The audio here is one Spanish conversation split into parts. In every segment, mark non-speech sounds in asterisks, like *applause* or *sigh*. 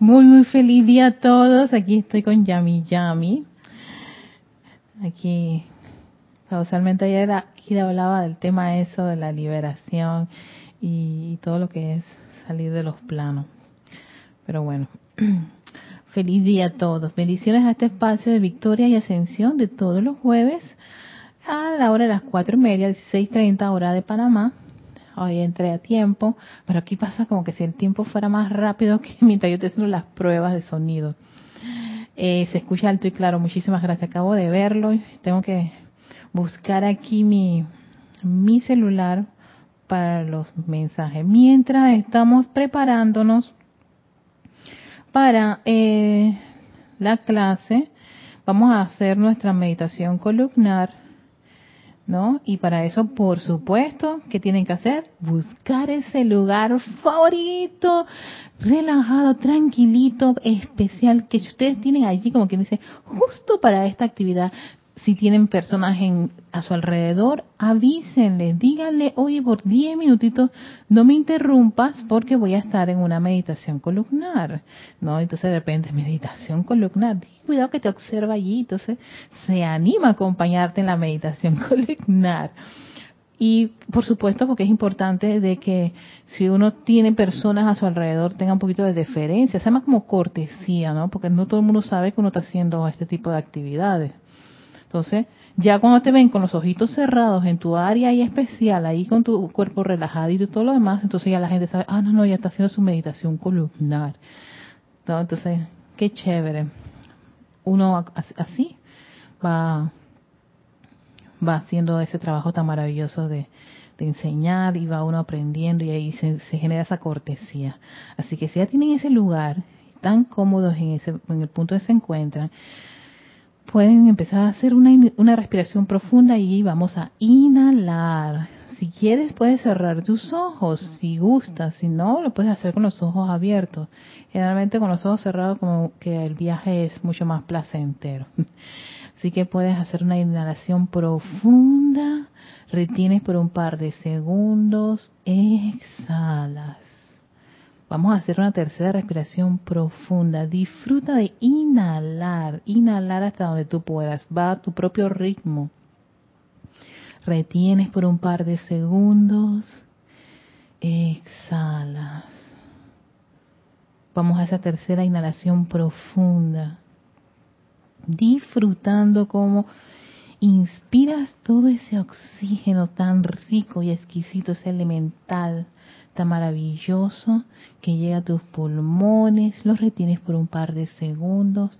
Muy, muy feliz día a todos. Aquí estoy con Yami Yami. Aquí, causalmente ayer aquí hablaba del tema eso de la liberación y todo lo que es salir de los planos. Pero bueno, *clears throat* feliz día a todos. Bendiciones a este espacio de victoria y ascensión de todos los jueves a la hora de las cuatro y media, 16.30 hora de Panamá hoy entré a tiempo, pero aquí pasa como que si el tiempo fuera más rápido que *laughs* mientras yo estoy haciendo las pruebas de sonido. Eh, se escucha alto y claro, muchísimas gracias. Acabo de verlo, tengo que buscar aquí mi, mi celular para los mensajes. Mientras estamos preparándonos para eh, la clase, vamos a hacer nuestra meditación columnar ¿no? Y para eso, por supuesto, ¿qué tienen que hacer? Buscar ese lugar favorito, relajado, tranquilito, especial, que ustedes tienen allí, como quien dice, justo para esta actividad si tienen personas en, a su alrededor, avísenle, díganle, oye, por 10 minutitos no me interrumpas porque voy a estar en una meditación columnar, ¿no? Entonces de repente, meditación columnar, cuidado que te observa allí, entonces se anima a acompañarte en la meditación *laughs* columnar. Y por supuesto, porque es importante de que si uno tiene personas a su alrededor, tenga un poquito de deferencia, se llama como cortesía, ¿no? Porque no todo el mundo sabe que uno está haciendo este tipo de actividades. Entonces, ya cuando te ven con los ojitos cerrados en tu área ahí especial, ahí con tu cuerpo relajado y todo lo demás, entonces ya la gente sabe, ah, no, no, ya está haciendo su meditación columnar. Entonces, qué chévere. Uno así va, va haciendo ese trabajo tan maravilloso de, enseñar y va uno aprendiendo y ahí se, se, genera esa cortesía. Así que si ya tienen ese lugar, tan cómodos en, ese, en el punto que se encuentran, pueden empezar a hacer una, una respiración profunda y vamos a inhalar. Si quieres puedes cerrar tus ojos, si gustas, si no lo puedes hacer con los ojos abiertos. Generalmente con los ojos cerrados como que el viaje es mucho más placentero. *laughs* Así que puedes hacer una inhalación profunda, retienes por un par de segundos, exhalas. Vamos a hacer una tercera respiración profunda. Disfruta de inhalar, inhalar hasta donde tú puedas. Va a tu propio ritmo. Retienes por un par de segundos. Exhalas. Vamos a esa tercera inhalación profunda. Disfrutando como inspiras todo ese oxígeno tan rico y exquisito, ese elemental maravilloso que llega a tus pulmones, los retienes por un par de segundos,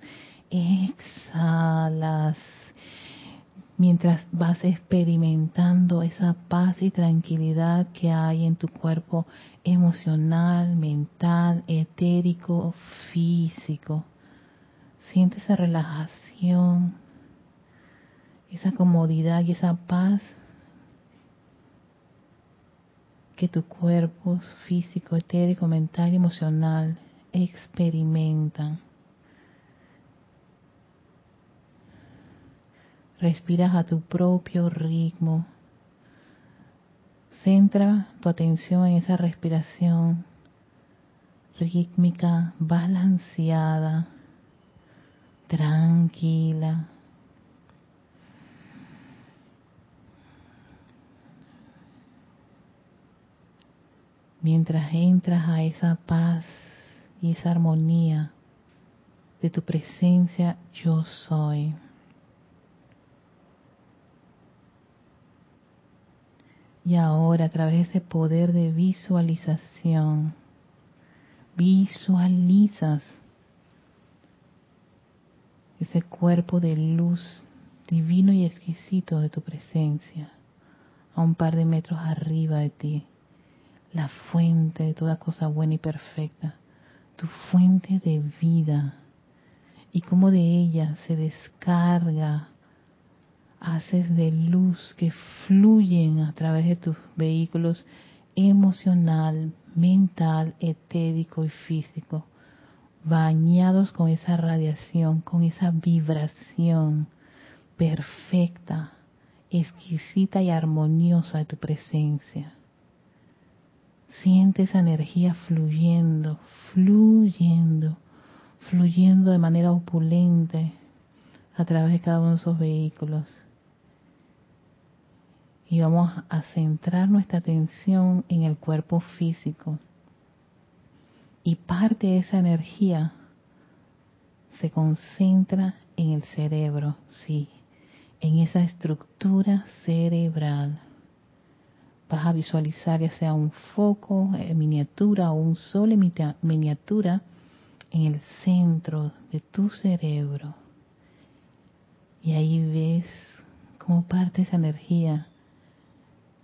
exhalas mientras vas experimentando esa paz y tranquilidad que hay en tu cuerpo emocional, mental, etérico, físico. Siente esa relajación, esa comodidad y esa paz que tu cuerpo físico, etérico, mental y emocional experimentan. Respiras a tu propio ritmo. Centra tu atención en esa respiración rítmica, balanceada, tranquila. Mientras entras a esa paz y esa armonía de tu presencia yo soy. Y ahora a través de ese poder de visualización, visualizas ese cuerpo de luz divino y exquisito de tu presencia a un par de metros arriba de ti la fuente de toda cosa buena y perfecta, tu fuente de vida, y como de ella se descarga, haces de luz que fluyen a través de tus vehículos emocional, mental, etérico y físico, bañados con esa radiación, con esa vibración perfecta, exquisita y armoniosa de tu presencia. Siente esa energía fluyendo, fluyendo fluyendo de manera opulente a través de cada uno de esos vehículos. Y vamos a centrar nuestra atención en el cuerpo físico. Y parte de esa energía se concentra en el cerebro, sí, en esa estructura cerebral. Vas a visualizar ya sea un foco en miniatura o un sol en miniatura en el centro de tu cerebro. Y ahí ves cómo parte esa energía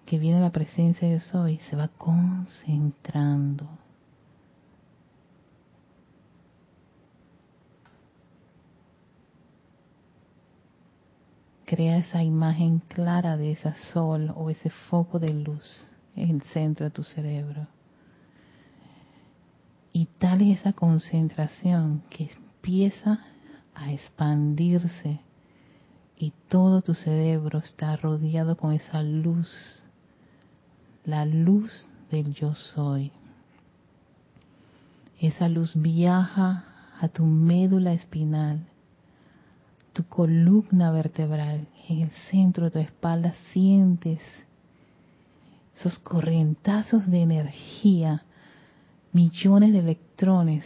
que viene de la presencia de Soy se va concentrando. Crea esa imagen clara de ese sol o ese foco de luz en el centro de tu cerebro. Y tal es esa concentración que empieza a expandirse y todo tu cerebro está rodeado con esa luz, la luz del yo soy. Esa luz viaja a tu médula espinal, tu columna vertebral, en el centro de tu espalda sientes esos corrientazos de energía, millones de electrones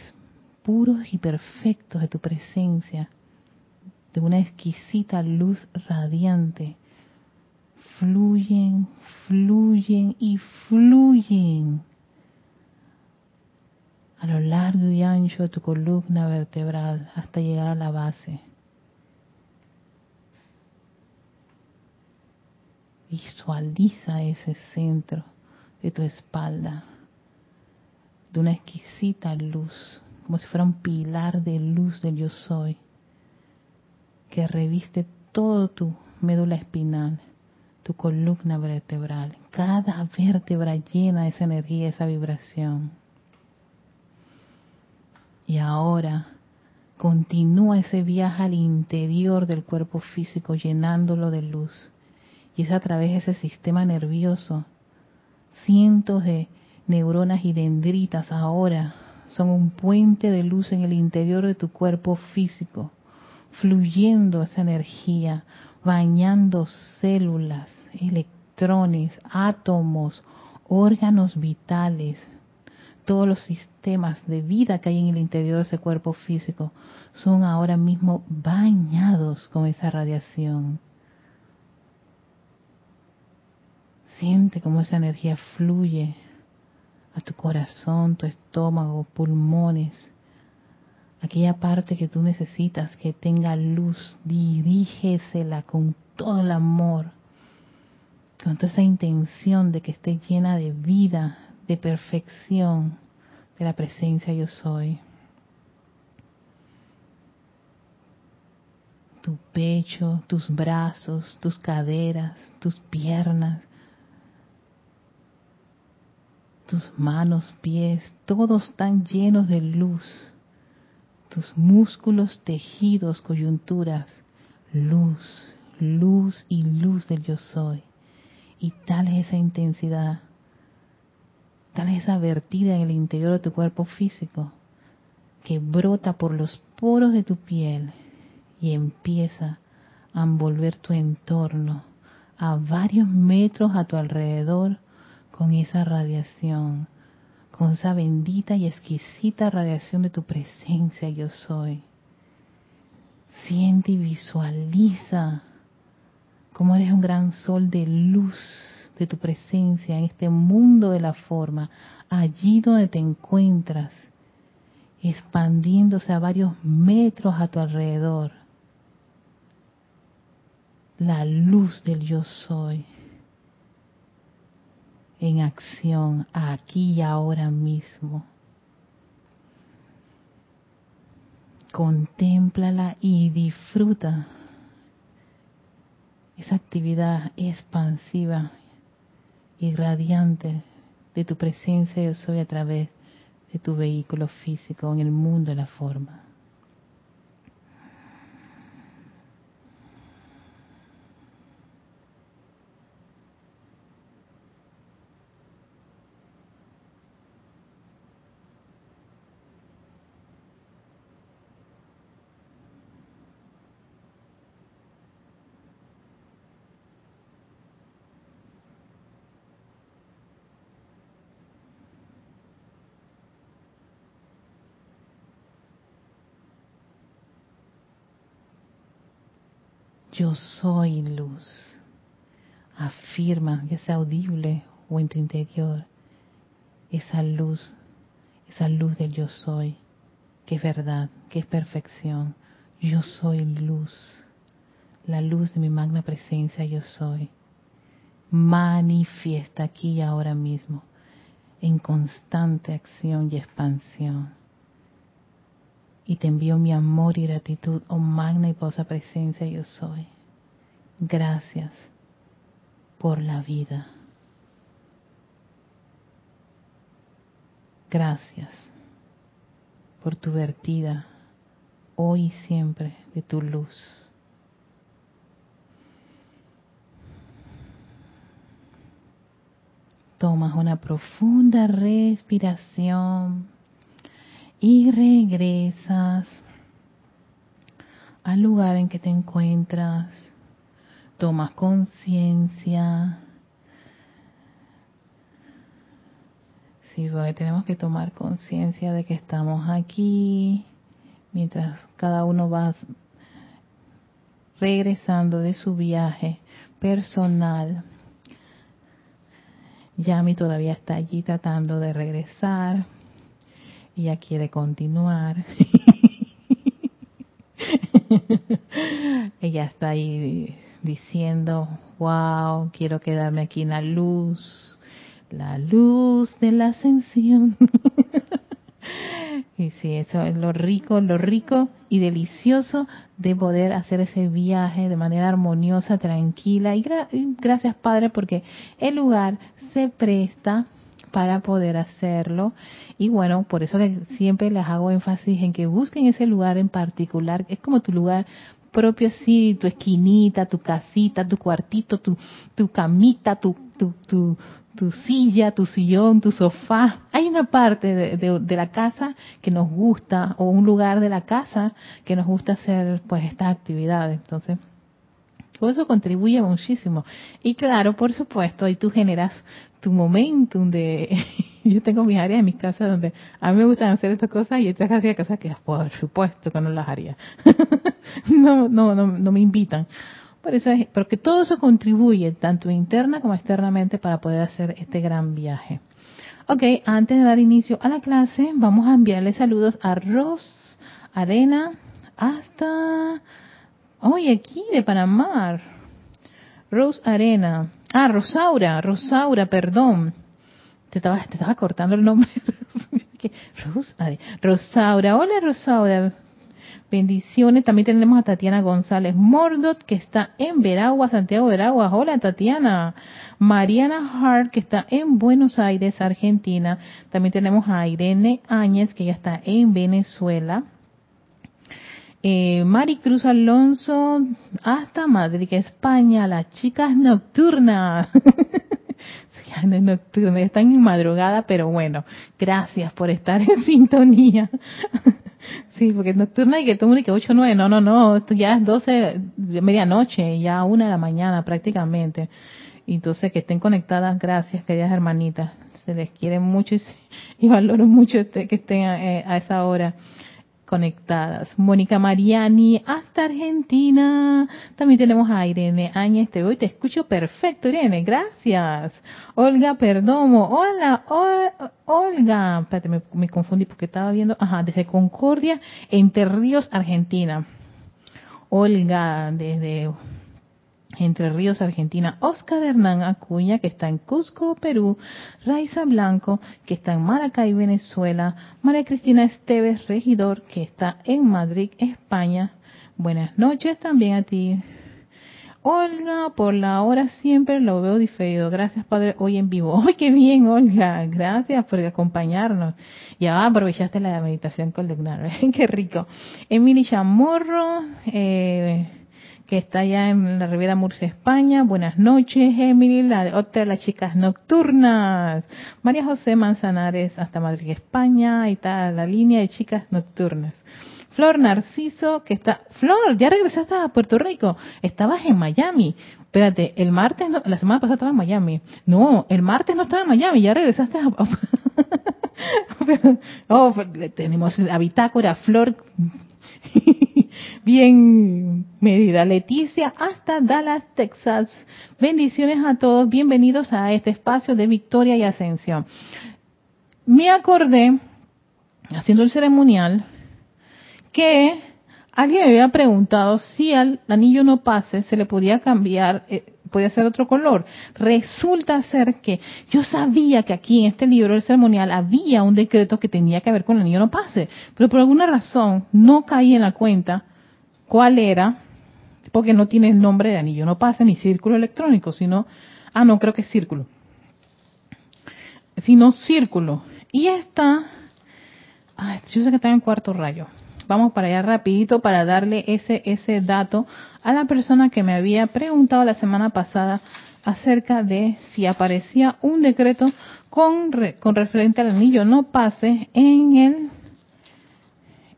puros y perfectos de tu presencia de una exquisita luz radiante, fluyen, fluyen y fluyen a lo largo y ancho de tu columna vertebral hasta llegar a la base. Visualiza ese centro de tu espalda de una exquisita luz, como si fuera un pilar de luz del yo soy que reviste todo tu médula espinal, tu columna vertebral, cada vértebra llena esa energía, esa vibración. Y ahora continúa ese viaje al interior del cuerpo físico llenándolo de luz. Y a través de ese sistema nervioso. Cientos de neuronas y dendritas ahora son un puente de luz en el interior de tu cuerpo físico fluyendo esa energía, bañando células, electrones, átomos, órganos vitales, todos los sistemas de vida que hay en el interior de ese cuerpo físico son ahora mismo bañados con esa radiación. Siente cómo esa energía fluye a tu corazón, tu estómago, pulmones, aquella parte que tú necesitas que tenga luz, dirígesela con todo el amor, con toda esa intención de que esté llena de vida, de perfección, de la presencia yo soy. Tu pecho, tus brazos, tus caderas, tus piernas, tus manos, pies, todos están llenos de luz tus músculos, tejidos, coyunturas, luz, luz y luz del yo soy. Y tal es esa intensidad, tal es esa vertida en el interior de tu cuerpo físico, que brota por los poros de tu piel y empieza a envolver tu entorno a varios metros a tu alrededor con esa radiación con esa bendita y exquisita radiación de tu presencia yo soy. Siente y visualiza cómo eres un gran sol de luz de tu presencia en este mundo de la forma, allí donde te encuentras, expandiéndose a varios metros a tu alrededor. La luz del yo soy en acción aquí y ahora mismo. Contémplala y disfruta esa actividad expansiva y radiante de tu presencia yo soy a través de tu vehículo físico en el mundo de la forma. Yo soy luz. Afirma, ya sea audible o en tu interior, esa luz, esa luz del yo soy, que es verdad, que es perfección. Yo soy luz, la luz de mi magna presencia yo soy. Manifiesta aquí y ahora mismo, en constante acción y expansión y te envío mi amor y gratitud, oh magna y posa presencia yo soy. Gracias por la vida. Gracias por tu vertida hoy y siempre de tu luz. Tomas una profunda respiración y regresas al lugar en que te encuentras, tomas conciencia. Sí, porque tenemos que tomar conciencia de que estamos aquí, mientras cada uno va regresando de su viaje personal. Yami todavía está allí tratando de regresar ella quiere continuar. *laughs* Ella está ahí diciendo, wow, quiero quedarme aquí en la luz, la luz de la ascensión. *laughs* y sí, eso es lo rico, lo rico y delicioso de poder hacer ese viaje de manera armoniosa, tranquila. Y, y gracias Padre porque el lugar se presta para poder hacerlo. Y bueno, por eso que siempre les hago énfasis en que busquen ese lugar en particular. Es como tu lugar propio, así, tu esquinita, tu casita, tu cuartito, tu, tu camita, tu, tu, tu, tu silla, tu sillón, tu sofá. Hay una parte de, de, de, la casa que nos gusta o un lugar de la casa que nos gusta hacer pues estas actividades. Entonces, todo eso contribuye muchísimo. Y claro, por supuesto, ahí tú generas tu momentum de... *laughs* Yo tengo mis áreas en mi casa donde a mí me gustan hacer estas cosas y otras cosas que por supuesto que no las haría. *laughs* *laughs* no, no, no, no me invitan. Por eso es, porque todo eso contribuye, tanto interna como externamente, para poder hacer este gran viaje. Ok, antes de dar inicio a la clase, vamos a enviarle saludos a Ros Arena hasta Oye, aquí de Panamá. Rose Arena. Ah, Rosaura, Rosaura, perdón. Te estaba, te estaba cortando el nombre. *laughs* Rosaura. Hola, Rosaura. Bendiciones. También tenemos a Tatiana González Mordot, que está en Veragua, Santiago Veragua. Hola, Tatiana. Mariana Hart, que está en Buenos Aires, Argentina. También tenemos a Irene Áñez, que ya está en Venezuela. Eh, Maricruz Alonso hasta Madrid, España, las chicas nocturnas. *laughs* nocturnas, están en madrugada, pero bueno, gracias por estar en *laughs* sintonía. Sí, porque nocturna y que todo que 8 9, no, no, no, esto ya es 12 de medianoche, ya una de la mañana prácticamente. Entonces, que estén conectadas, gracias, queridas hermanitas. Se les quiere mucho y, *laughs* y valoro mucho este, que estén eh, a esa hora conectadas. Mónica Mariani hasta Argentina. También tenemos a Irene Áñez. Te voy, te escucho perfecto, Irene. Gracias. Olga Perdomo. Hola, Olga. Espérate, me, me confundí porque estaba viendo. Ajá, desde Concordia, Entre Ríos, Argentina. Olga, desde entre Ríos, Argentina, Oscar Hernán Acuña, que está en Cusco, Perú, Raiza Blanco, que está en Maracay, Venezuela, María Cristina Esteves, regidor, que está en Madrid, España. Buenas noches también a ti. Olga, por la hora siempre lo veo diferido. Gracias, Padre, hoy en vivo. *laughs* ¡Ay, qué bien, Olga! Gracias por acompañarnos. Ya aprovechaste la meditación con Legnar. *laughs* ¡Qué rico! Emily Chamorro, eh, que está allá en la Riviera Murcia, España. Buenas noches, Emily, la otra de las chicas nocturnas. María José Manzanares, hasta Madrid, España. Ahí está la línea de chicas nocturnas. Flor Narciso, que está... Flor, ya regresaste a Puerto Rico. Estabas en Miami. Espérate, el martes, la semana pasada estaba en Miami. No, el martes no estaba en Miami, ya regresaste a... *laughs* oh, tenemos la bitácora, Flor *laughs* bien medida. Leticia hasta Dallas, Texas. Bendiciones a todos. Bienvenidos a este espacio de victoria y ascensión. Me acordé, haciendo el ceremonial, que alguien me había preguntado si al anillo no pase se le podía cambiar eh, podía ser otro color. Resulta ser que yo sabía que aquí en este libro del ceremonial había un decreto que tenía que ver con el niño no pase, pero por alguna razón no caí en la cuenta cuál era, porque no tiene el nombre de anillo. No pase ni círculo electrónico, sino, ah, no, creo que es círculo, sino círculo. Y está, yo sé que está en cuarto rayo. Vamos para allá rapidito para darle ese, ese dato a la persona que me había preguntado la semana pasada acerca de si aparecía un decreto con, con referente al anillo. No pase en el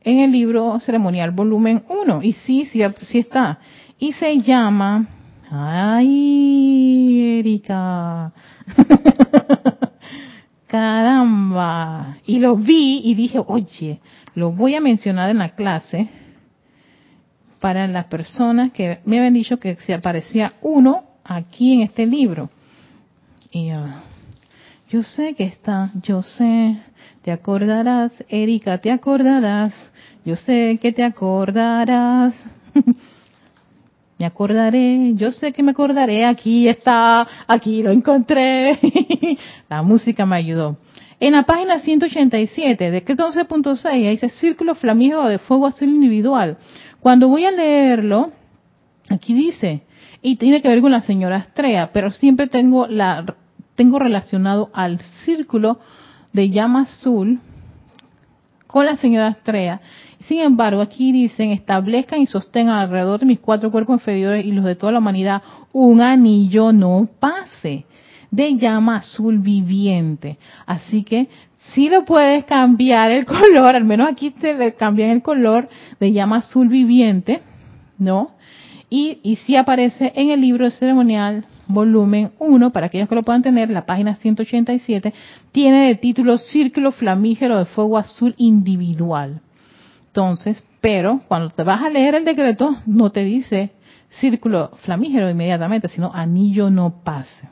en el libro ceremonial volumen 1 y sí, sí, sí está. Y se llama ay Erika. *laughs* Caramba. Y lo vi y dije oye lo voy a mencionar en la clase para las personas que me habían dicho que se aparecía uno aquí en este libro. Y uh, yo sé que está, yo sé, te acordarás, Erika, te acordarás, yo sé que te acordarás. *laughs* me acordaré, yo sé que me acordaré, aquí está, aquí lo encontré. *laughs* la música me ayudó. En la página 187, de que 12.6, dice círculo flamígero de fuego azul individual. Cuando voy a leerlo, aquí dice, y tiene que ver con la señora Estrella, pero siempre tengo la tengo relacionado al círculo de llama azul con la señora Estrella. Sin embargo, aquí dicen, establezcan y sostengan alrededor de mis cuatro cuerpos inferiores y los de toda la humanidad un anillo no pase de llama azul viviente. Así que si lo puedes cambiar el *laughs* color, al menos aquí te cambian el color de llama azul viviente, ¿no? Y, y si aparece en el libro ceremonial volumen 1, para aquellos que lo puedan tener, la página 187, tiene de título Círculo Flamígero de Fuego Azul Individual. Entonces, pero cuando te vas a leer el decreto, no te dice círculo flamígero inmediatamente, sino anillo no pase.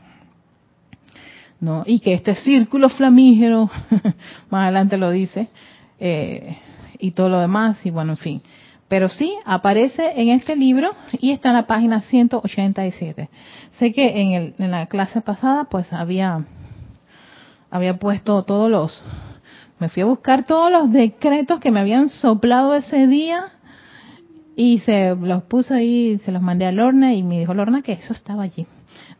¿no? Y que este círculo flamígero, *laughs* más adelante lo dice, eh, y todo lo demás, y bueno, en fin. Pero sí, aparece en este libro y está en la página 187. Sé que en, el, en la clase pasada, pues había, había puesto todos los, me fui a buscar todos los decretos que me habían soplado ese día y se los puse ahí, se los mandé a Lorna y me dijo Lorna que eso estaba allí.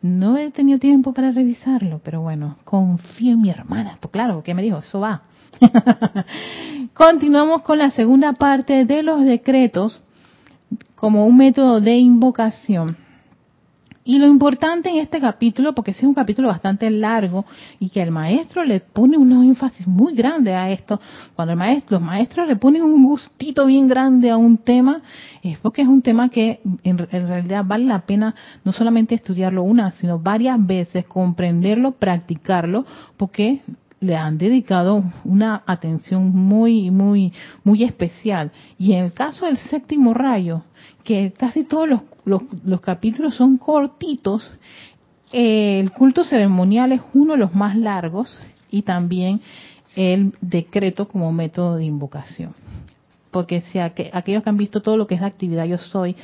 No he tenido tiempo para revisarlo, pero bueno, confío en mi hermana. Pues claro, ¿qué me dijo? Eso va. *laughs* Continuamos con la segunda parte de los decretos como un método de invocación. Y lo importante en este capítulo, porque es un capítulo bastante largo y que el maestro le pone un énfasis muy grande a esto, cuando el maestro, los maestros le ponen un gustito bien grande a un tema, es porque es un tema que en, en realidad vale la pena no solamente estudiarlo una, sino varias veces, comprenderlo, practicarlo, porque le han dedicado una atención muy, muy, muy especial. Y en el caso del séptimo rayo, que casi todos los, los, capítulos son cortitos, el culto ceremonial es uno de los más largos y también el decreto como método de invocación. Porque si aquellos que han visto todo lo que es la actividad yo soy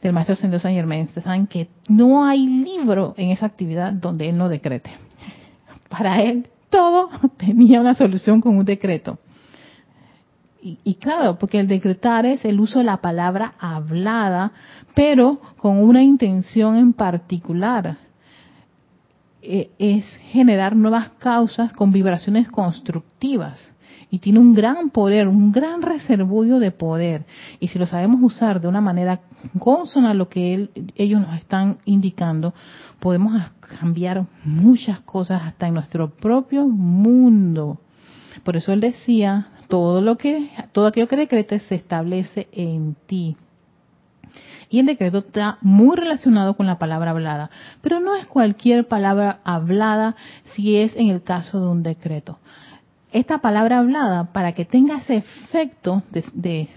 del maestro Ascendido San Germán, saben que no hay libro en esa actividad donde él no decrete. Para él todo *laughs* tenía una solución con un decreto. Y, claro, porque el decretar es el uso de la palabra hablada, pero con una intención en particular. E, es generar nuevas causas con vibraciones constructivas. Y tiene un gran poder, un gran reservorio de poder. Y si lo sabemos usar de una manera consona a lo que ellos nos están indicando, podemos cambiar muchas cosas hasta en nuestro propio mundo. Por eso él decía, todo lo que, todo aquello que decretes se establece en ti. Y el decreto está muy relacionado con la palabra hablada, pero no es cualquier palabra hablada si es en el caso de un decreto. Esta palabra hablada, para que tenga ese efecto de,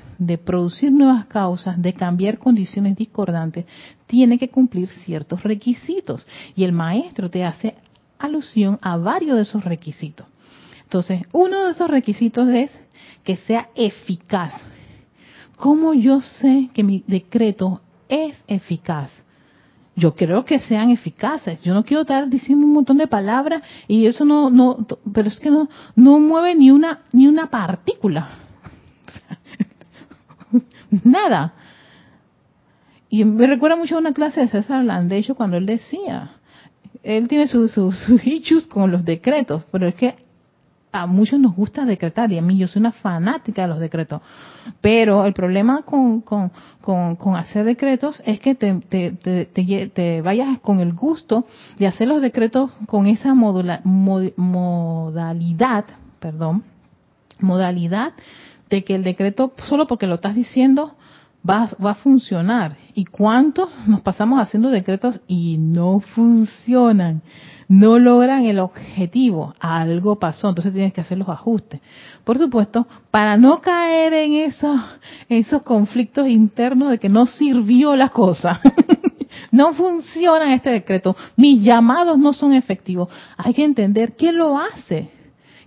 producir nuevas causas, de cambiar condiciones discordantes, tiene que cumplir ciertos requisitos. Y el maestro te hace alusión a varios de esos requisitos. Entonces, uno de esos requisitos es que sea eficaz. ¿Cómo yo sé que mi decreto es eficaz? Yo creo que sean eficaces. Yo no quiero estar diciendo un montón de palabras y eso no, no, pero es que no, no mueve ni una, ni una partícula. *laughs* Nada. Y me recuerda mucho a una clase de César Landecho cuando él decía, él tiene sus, sus, sus con los decretos, pero es que a muchos nos gusta decretar y a mí yo soy una fanática de los decretos. Pero el problema con, con, con, hacer decretos es que te, te, te, vayas con el gusto de hacer los decretos con esa modalidad, perdón, modalidad de que el decreto, solo porque lo estás diciendo, va, va a funcionar. ¿Y cuántos nos pasamos haciendo decretos y no funcionan? No logran el objetivo, algo pasó, entonces tienes que hacer los ajustes. Por supuesto, para no caer en esos, conflictos internos de que no sirvió la cosa, *laughs* no funciona este decreto, mis llamados no son efectivos, hay que entender qué lo hace,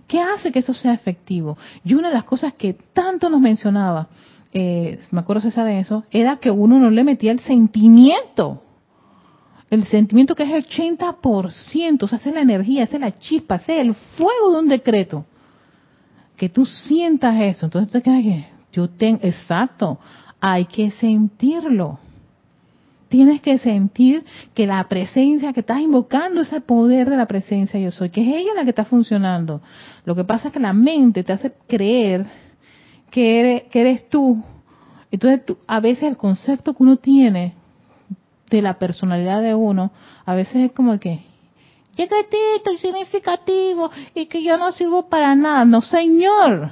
qué hace que eso sea efectivo. Y una de las cosas que tanto nos mencionaba, eh, me acuerdo César de eso, era que uno no le metía el sentimiento el sentimiento que es el 80%, o sea, es la energía, es la chispa, es el fuego de un decreto. Que tú sientas eso. Entonces te quedas que yo tengo, exacto, hay que sentirlo. Tienes que sentir que la presencia que estás invocando, ese poder de la presencia yo soy, que es ella la que está funcionando. Lo que pasa es que la mente te hace creer que eres, que eres tú. Entonces, tú, a veces el concepto que uno tiene de la personalidad de uno, a veces es como que, y significativo y que yo no sirvo para nada. No, señor.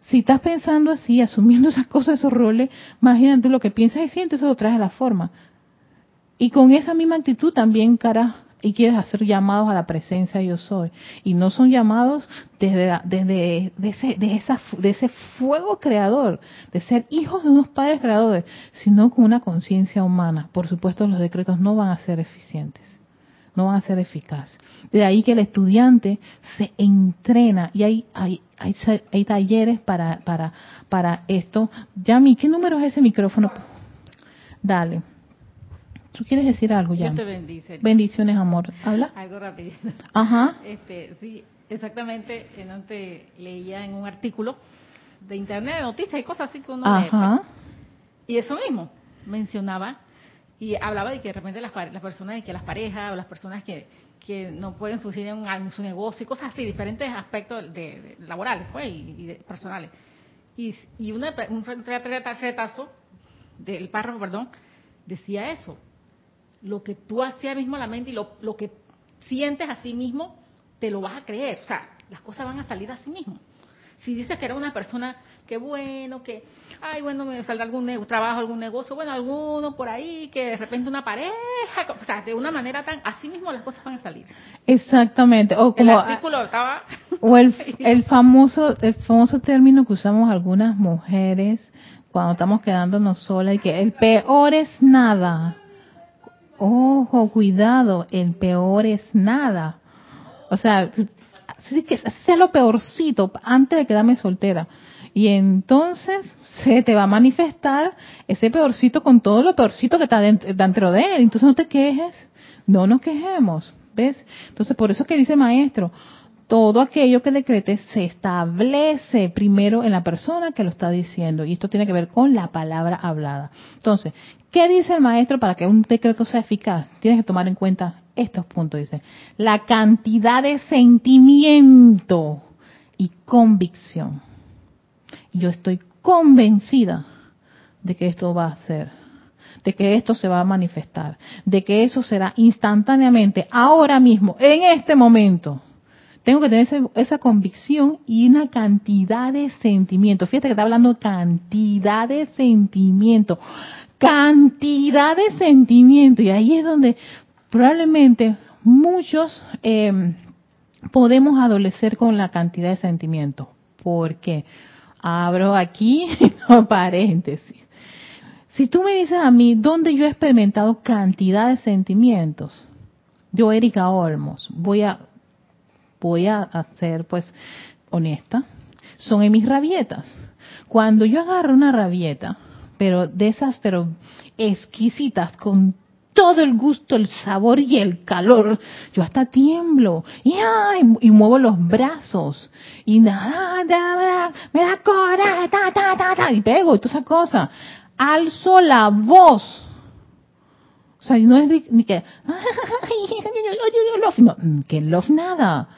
Si estás pensando así, asumiendo *laughs* esas cosas, esos roles, imagínate lo que piensas y sientes, eso lo la forma. Y con esa misma actitud también, cara, y quieres hacer llamados a la presencia yo soy. Y no son llamados desde desde de ese de esa de ese fuego creador de ser hijos de unos padres creadores sino con una conciencia humana. Por supuesto los decretos no van a ser eficientes no van a ser eficaces. De ahí que el estudiante se entrena y hay hay hay, hay talleres para para para esto. Yami qué número es ese micrófono dale ¿Tú quieres decir algo ya? Dios te bendice. Bendiciones, amor. ¿Habla? Algo rápido. Ajá. Este, sí, exactamente. Que no te leía en un artículo de internet, de noticias y cosas así que uno Ajá. Pues. Y eso mismo mencionaba y hablaba de que de repente las, las personas, que las parejas o las personas que, que no pueden subsistir en, su negocio y cosas así, diferentes aspectos de, laborales pues, y, personales. Y, y una, un retazo del párrafo, perdón, decía eso, lo que tú hacías mismo a la mente y lo, lo que sientes a sí mismo, te lo vas a creer. O sea, las cosas van a salir a sí mismo. Si dices que era una persona que bueno, que, ay, bueno, me saldrá algún trabajo, algún negocio, bueno, alguno por ahí, que de repente una pareja, o sea, de una manera tan, así mismo las cosas van a salir. Exactamente. O como, el artículo estaba... O el, *laughs* el famoso, el famoso término que usamos algunas mujeres cuando estamos quedándonos solas y que el peor es nada. Ojo, cuidado, el peor es nada. O sea, sí que sea lo peorcito antes de quedarme soltera. Y entonces se te va a manifestar ese peorcito con todo lo peorcito que está dentro de él. Entonces no te quejes, no nos quejemos. ¿Ves? Entonces por eso que dice maestro, todo aquello que decrete se establece primero en la persona que lo está diciendo. Y esto tiene que ver con la palabra hablada. Entonces, ¿qué dice el maestro para que un decreto sea eficaz? Tienes que tomar en cuenta estos puntos. Dice, la cantidad de sentimiento y convicción. Yo estoy convencida de que esto va a ser de que esto se va a manifestar, de que eso será instantáneamente, ahora mismo, en este momento. Tengo que tener esa, convicción y una cantidad de sentimientos. Fíjate que está hablando cantidad de sentimientos. Cantidad de sentimientos. Y ahí es donde probablemente muchos eh, podemos adolecer con la cantidad de sentimientos. Porque abro aquí *laughs* paréntesis. Si tú me dices a mí dónde yo he experimentado cantidad de sentimientos, yo Erika Olmos voy a voy a ser pues honesta, son en mis rabietas. Cuando yo agarro una rabieta, pero de esas pero exquisitas con todo el gusto, el sabor y el calor. Yo hasta tiemblo y, y muevo los brazos y nada, me da coraje, ta, ta, ta, ta, y pego y toda esa cosa. Alzo la voz. O sea, no es ni que, no, que love nada.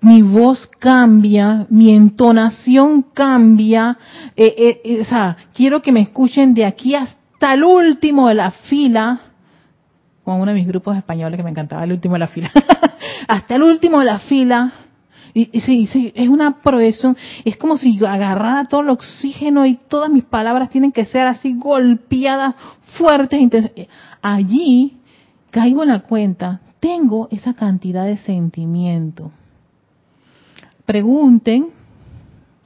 Mi voz cambia, mi entonación cambia. Eh, eh, eh, o sea, quiero que me escuchen de aquí hasta el último de la fila con uno de mis grupos españoles que me encantaba, el último de la fila. *laughs* Hasta el último de la fila. Y, sí, sí, es una proyección, es como si yo agarrara todo el oxígeno y todas mis palabras tienen que ser así golpeadas, fuertes. Allí caigo en la cuenta, tengo esa cantidad de sentimiento. Pregunten,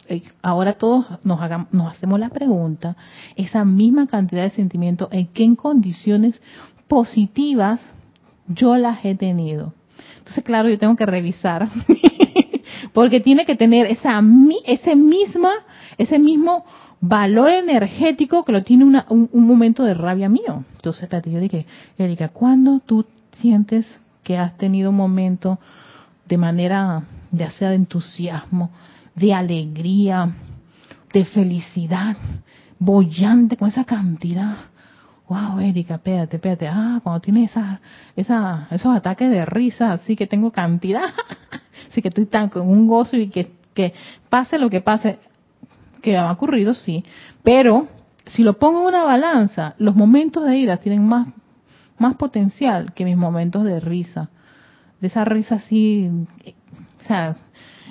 eh, ahora todos nos, hagamos, nos hacemos la pregunta, esa misma cantidad de sentimiento, ¿en qué condiciones positivas yo las he tenido. Entonces, claro, yo tengo que revisar, *laughs* porque tiene que tener esa, ese, misma, ese mismo valor energético que lo tiene un, momento de rabia mío. Entonces, yo dije, Erika, ¿cuándo tú sientes que has tenido un momento de manera, ya sea de entusiasmo, de alegría, de felicidad, bollante con esa cantidad. Wow, Erika, espérate, espérate, ah, cuando tienes esa, esa, esos ataques de risa, así que tengo cantidad, *laughs* así que estoy tan con un gozo y que, que pase lo que pase, que ha ocurrido, sí, pero si lo pongo en una balanza, los momentos de ira tienen más, más potencial que mis momentos de risa, de esa risa así,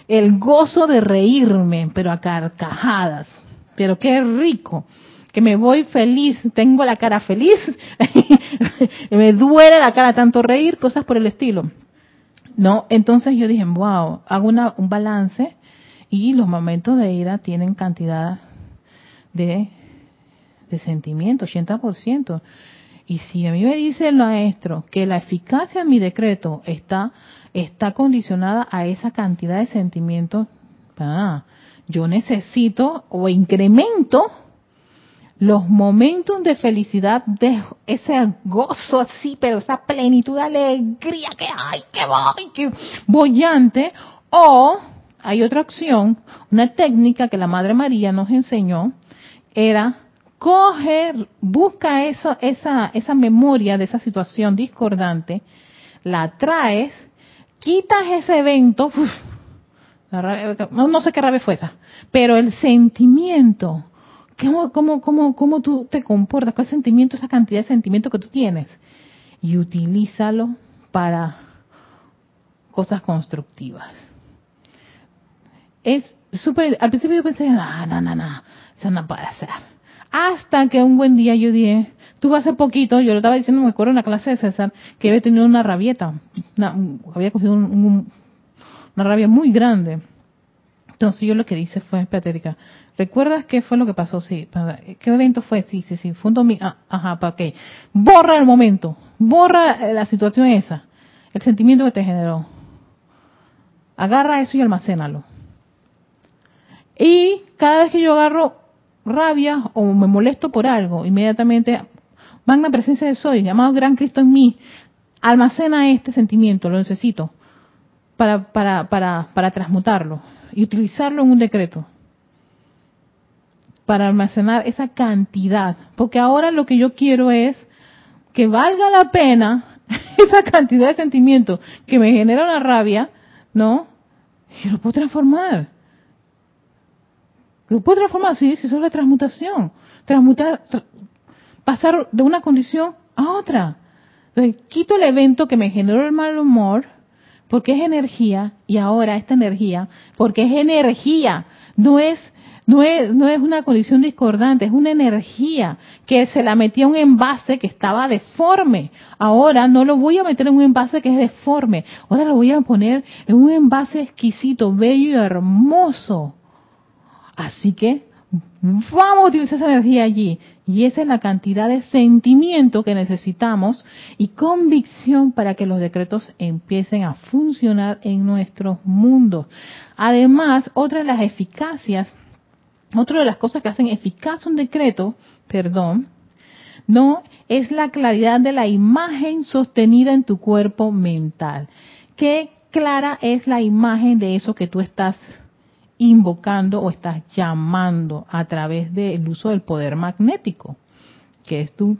el gozo de reírme, pero a carcajadas, pero qué rico que me voy feliz, tengo la cara feliz, *laughs* me duele la cara tanto reír, cosas por el estilo. ¿No? Entonces yo dije, wow, hago una, un balance y los momentos de ira tienen cantidad de, de sentimiento, 80%. Y si a mí me dice el maestro que la eficacia de mi decreto está, está condicionada a esa cantidad de sentimientos, ah, yo necesito o incremento los momentos de felicidad, de ese gozo así, pero esa plenitud de alegría que hay, que voy, que bollante, o hay otra opción, una técnica que la Madre María nos enseñó, era coger, busca eso, esa, esa memoria de esa situación discordante, la traes, quitas ese evento, no sé qué rabia fue esa, pero el sentimiento ¿Cómo, cómo, cómo, cómo tú te comportas? ¿Cuál sentimiento, esa cantidad de sentimiento que tú tienes? Y utilízalo para cosas constructivas. Es súper, al principio yo pensé, no, no, no, no, eso no puede ser. Hasta que un buen día yo dije, tuve hace poquito, yo lo estaba diciendo, me acuerdo en la clase de César, que había tenido una rabieta, había cogido una rabia muy grande. Entonces yo lo que hice fue, espérate, ¿recuerdas qué fue lo que pasó? Sí, ¿qué evento fue? Sí, sí, sí, fue un domingo. Ah, ajá, ¿para qué? Borra el momento, borra eh, la situación esa, el sentimiento que te generó. Agarra eso y almacénalo. Y cada vez que yo agarro rabia o me molesto por algo, inmediatamente, magna presencia de soy, llamado Gran Cristo en mí, almacena este sentimiento, lo necesito para, para, para, para transmutarlo y utilizarlo en un decreto para almacenar esa cantidad. Porque ahora lo que yo quiero es que valga la pena *laughs* esa cantidad de sentimiento que me genera una rabia, ¿no? Y lo puedo transformar. Lo puedo transformar, sí, si la transmutación. Transmutar, pasar de una condición a otra. Entonces, quito el evento que me generó el mal humor, porque es energía, y ahora esta energía, porque es energía, no es, no es, no es una condición discordante, es una energía que se la metía un envase que estaba deforme. Ahora no lo voy a meter en un envase que es deforme, ahora lo voy a poner en un envase exquisito, bello y hermoso. Así que vamos a utilizar esa energía allí. Y esa es la cantidad de sentimiento que necesitamos y convicción para que los decretos empiecen a funcionar en nuestros mundos. Además, otra de las eficacias otra de las cosas que hacen eficaz un decreto, perdón, no es la claridad de la imagen sostenida en tu cuerpo mental. ¿Qué clara es la imagen de eso que tú estás invocando o estás llamando a través del uso del poder magnético, que es tu,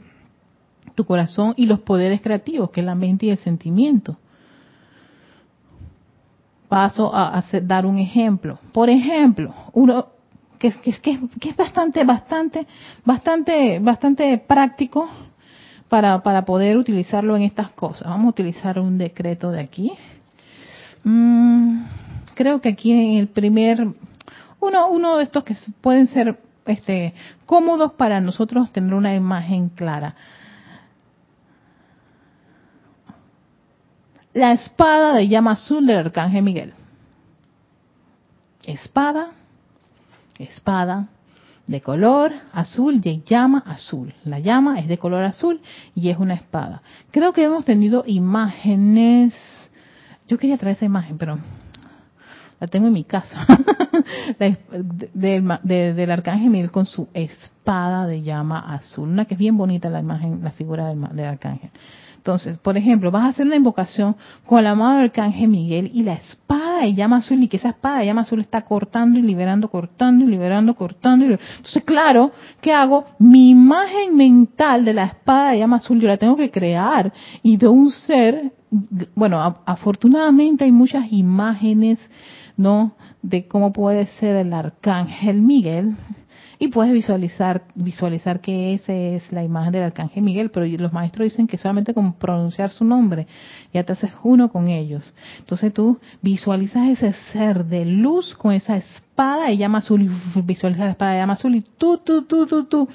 tu corazón y los poderes creativos, que es la mente y el sentimiento? Paso a, dar un ejemplo. Por ejemplo, uno, que, que, es bastante, bastante, bastante, bastante práctico para, para poder utilizarlo en estas cosas. Vamos a utilizar un decreto de aquí. Mm, creo que aquí en el primer, uno, uno de estos que pueden ser este, cómodos para nosotros tener una imagen clara. La espada de llama azul del arcángel Miguel. Espada espada de color azul de llama azul. La llama es de color azul y es una espada. Creo que hemos tenido imágenes. Yo quería traer esa imagen, pero la tengo en mi casa. *laughs* del arcángel Miguel con su espada de llama azul. Una que es bien bonita la imagen, la figura del arcángel. Entonces, por ejemplo, vas a hacer una invocación con mano del arcángel Miguel y la espada de llama azul y que esa espada de llama azul está cortando y liberando, cortando y liberando, cortando. Y Entonces, claro, ¿qué hago? Mi imagen mental de la espada de llama azul yo la tengo que crear y de un ser, bueno, afortunadamente hay muchas imágenes, ¿no? De cómo puede ser el arcángel Miguel, y puedes visualizar visualizar que esa es la imagen del arcángel Miguel, pero los maestros dicen que solamente con pronunciar su nombre ya te haces uno con ellos. Entonces tú visualizas ese ser de luz con esa espada de llama azul visualizas la espada de llama azul y tú, tú, tú, tú, tú.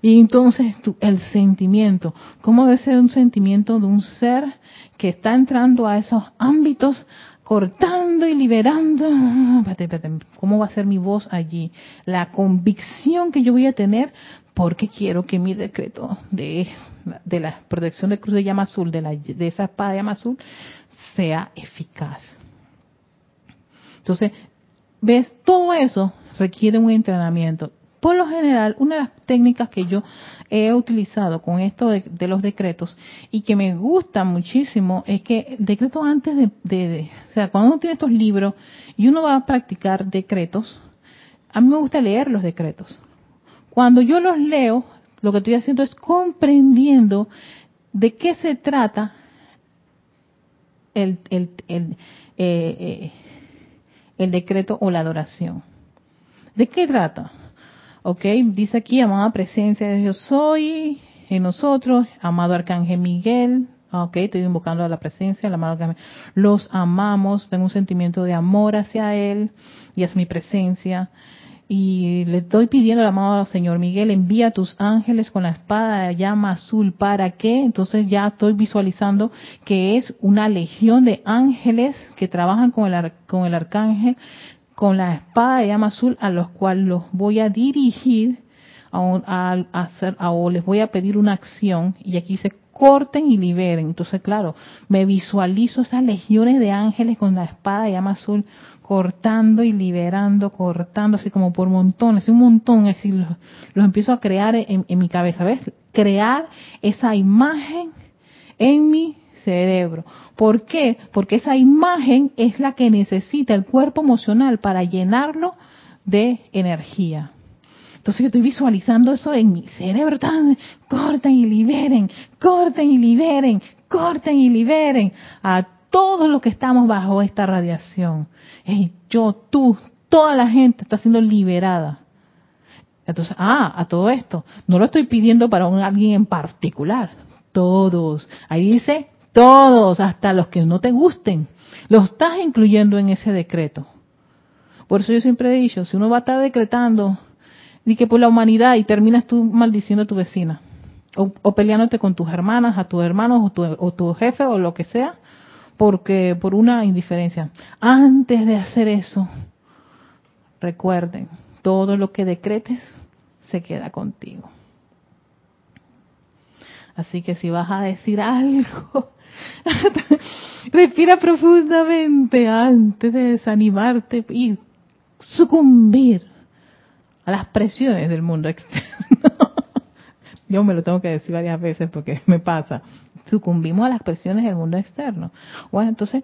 Y entonces tú, el sentimiento, ¿cómo debe ser un sentimiento de un ser que está entrando a esos ámbitos cortando y liberando. ¿Cómo va a ser mi voz allí? La convicción que yo voy a tener porque quiero que mi decreto de, de la protección de cruz de llama azul, de, la, de esa espada de llama azul, sea eficaz. Entonces, ¿ves? Todo eso requiere un entrenamiento. Por lo general, una de las técnicas que yo he utilizado con esto de, los decretos y que me gusta muchísimo es que decreto antes de, o sea, cuando uno tiene estos libros y uno va a practicar decretos, a mí me gusta leer los decretos. Cuando yo los leo, lo que estoy haciendo es comprendiendo de qué se trata el, el, el, eh, eh, el decreto o la adoración. ¿De qué trata? ¿Ok? Dice aquí, amada presencia de Dios soy en nosotros, amado Arcángel Miguel, ok, estoy invocando a la presencia, el amado Arcángel, los amamos, tengo un sentimiento de amor hacia Él y es mi presencia. Y le estoy pidiendo al amado Señor Miguel, envía tus ángeles con la espada de llama azul. ¿Para qué? Entonces ya estoy visualizando que es una legión de ángeles que trabajan con el, con el arcángel con la espada de llama azul a los cuales los voy a dirigir a, hacer o les voy a pedir una acción y aquí se corten y liberen. Entonces, claro, me visualizo esas legiones de ángeles con la espada de llama azul cortando y liberando, cortando, así como por montones, un montón, así los, los empiezo a crear en, en mi cabeza, ¿ves? Crear esa imagen en mi cerebro. ¿Por qué? Porque esa imagen es la que necesita el cuerpo emocional para llenarlo de energía. Entonces yo estoy visualizando eso en mi cerebro, tan, corten y liberen, corten y liberen, corten y liberen a todos los que estamos bajo esta radiación. Y yo, tú, toda la gente está siendo liberada. Entonces, ah, a todo esto, no lo estoy pidiendo para un, alguien en particular, todos. Ahí dice todos, hasta los que no te gusten, los estás incluyendo en ese decreto. Por eso yo siempre he dicho, si uno va a estar decretando y que por la humanidad y terminas tú maldiciendo a tu vecina o, peleándote con tus hermanas, a tus hermanos o tu, o tu jefe o lo que sea, porque por una indiferencia. Antes de hacer eso, recuerden, todo lo que decretes se queda contigo. Así que si vas a decir *laughs* algo, *laughs* respira profundamente antes de desanimarte y sucumbir a las presiones del mundo externo. *laughs* Yo me lo tengo que decir varias veces porque *laughs* me pasa. Sucumbimos a las presiones del mundo externo. Bueno, entonces,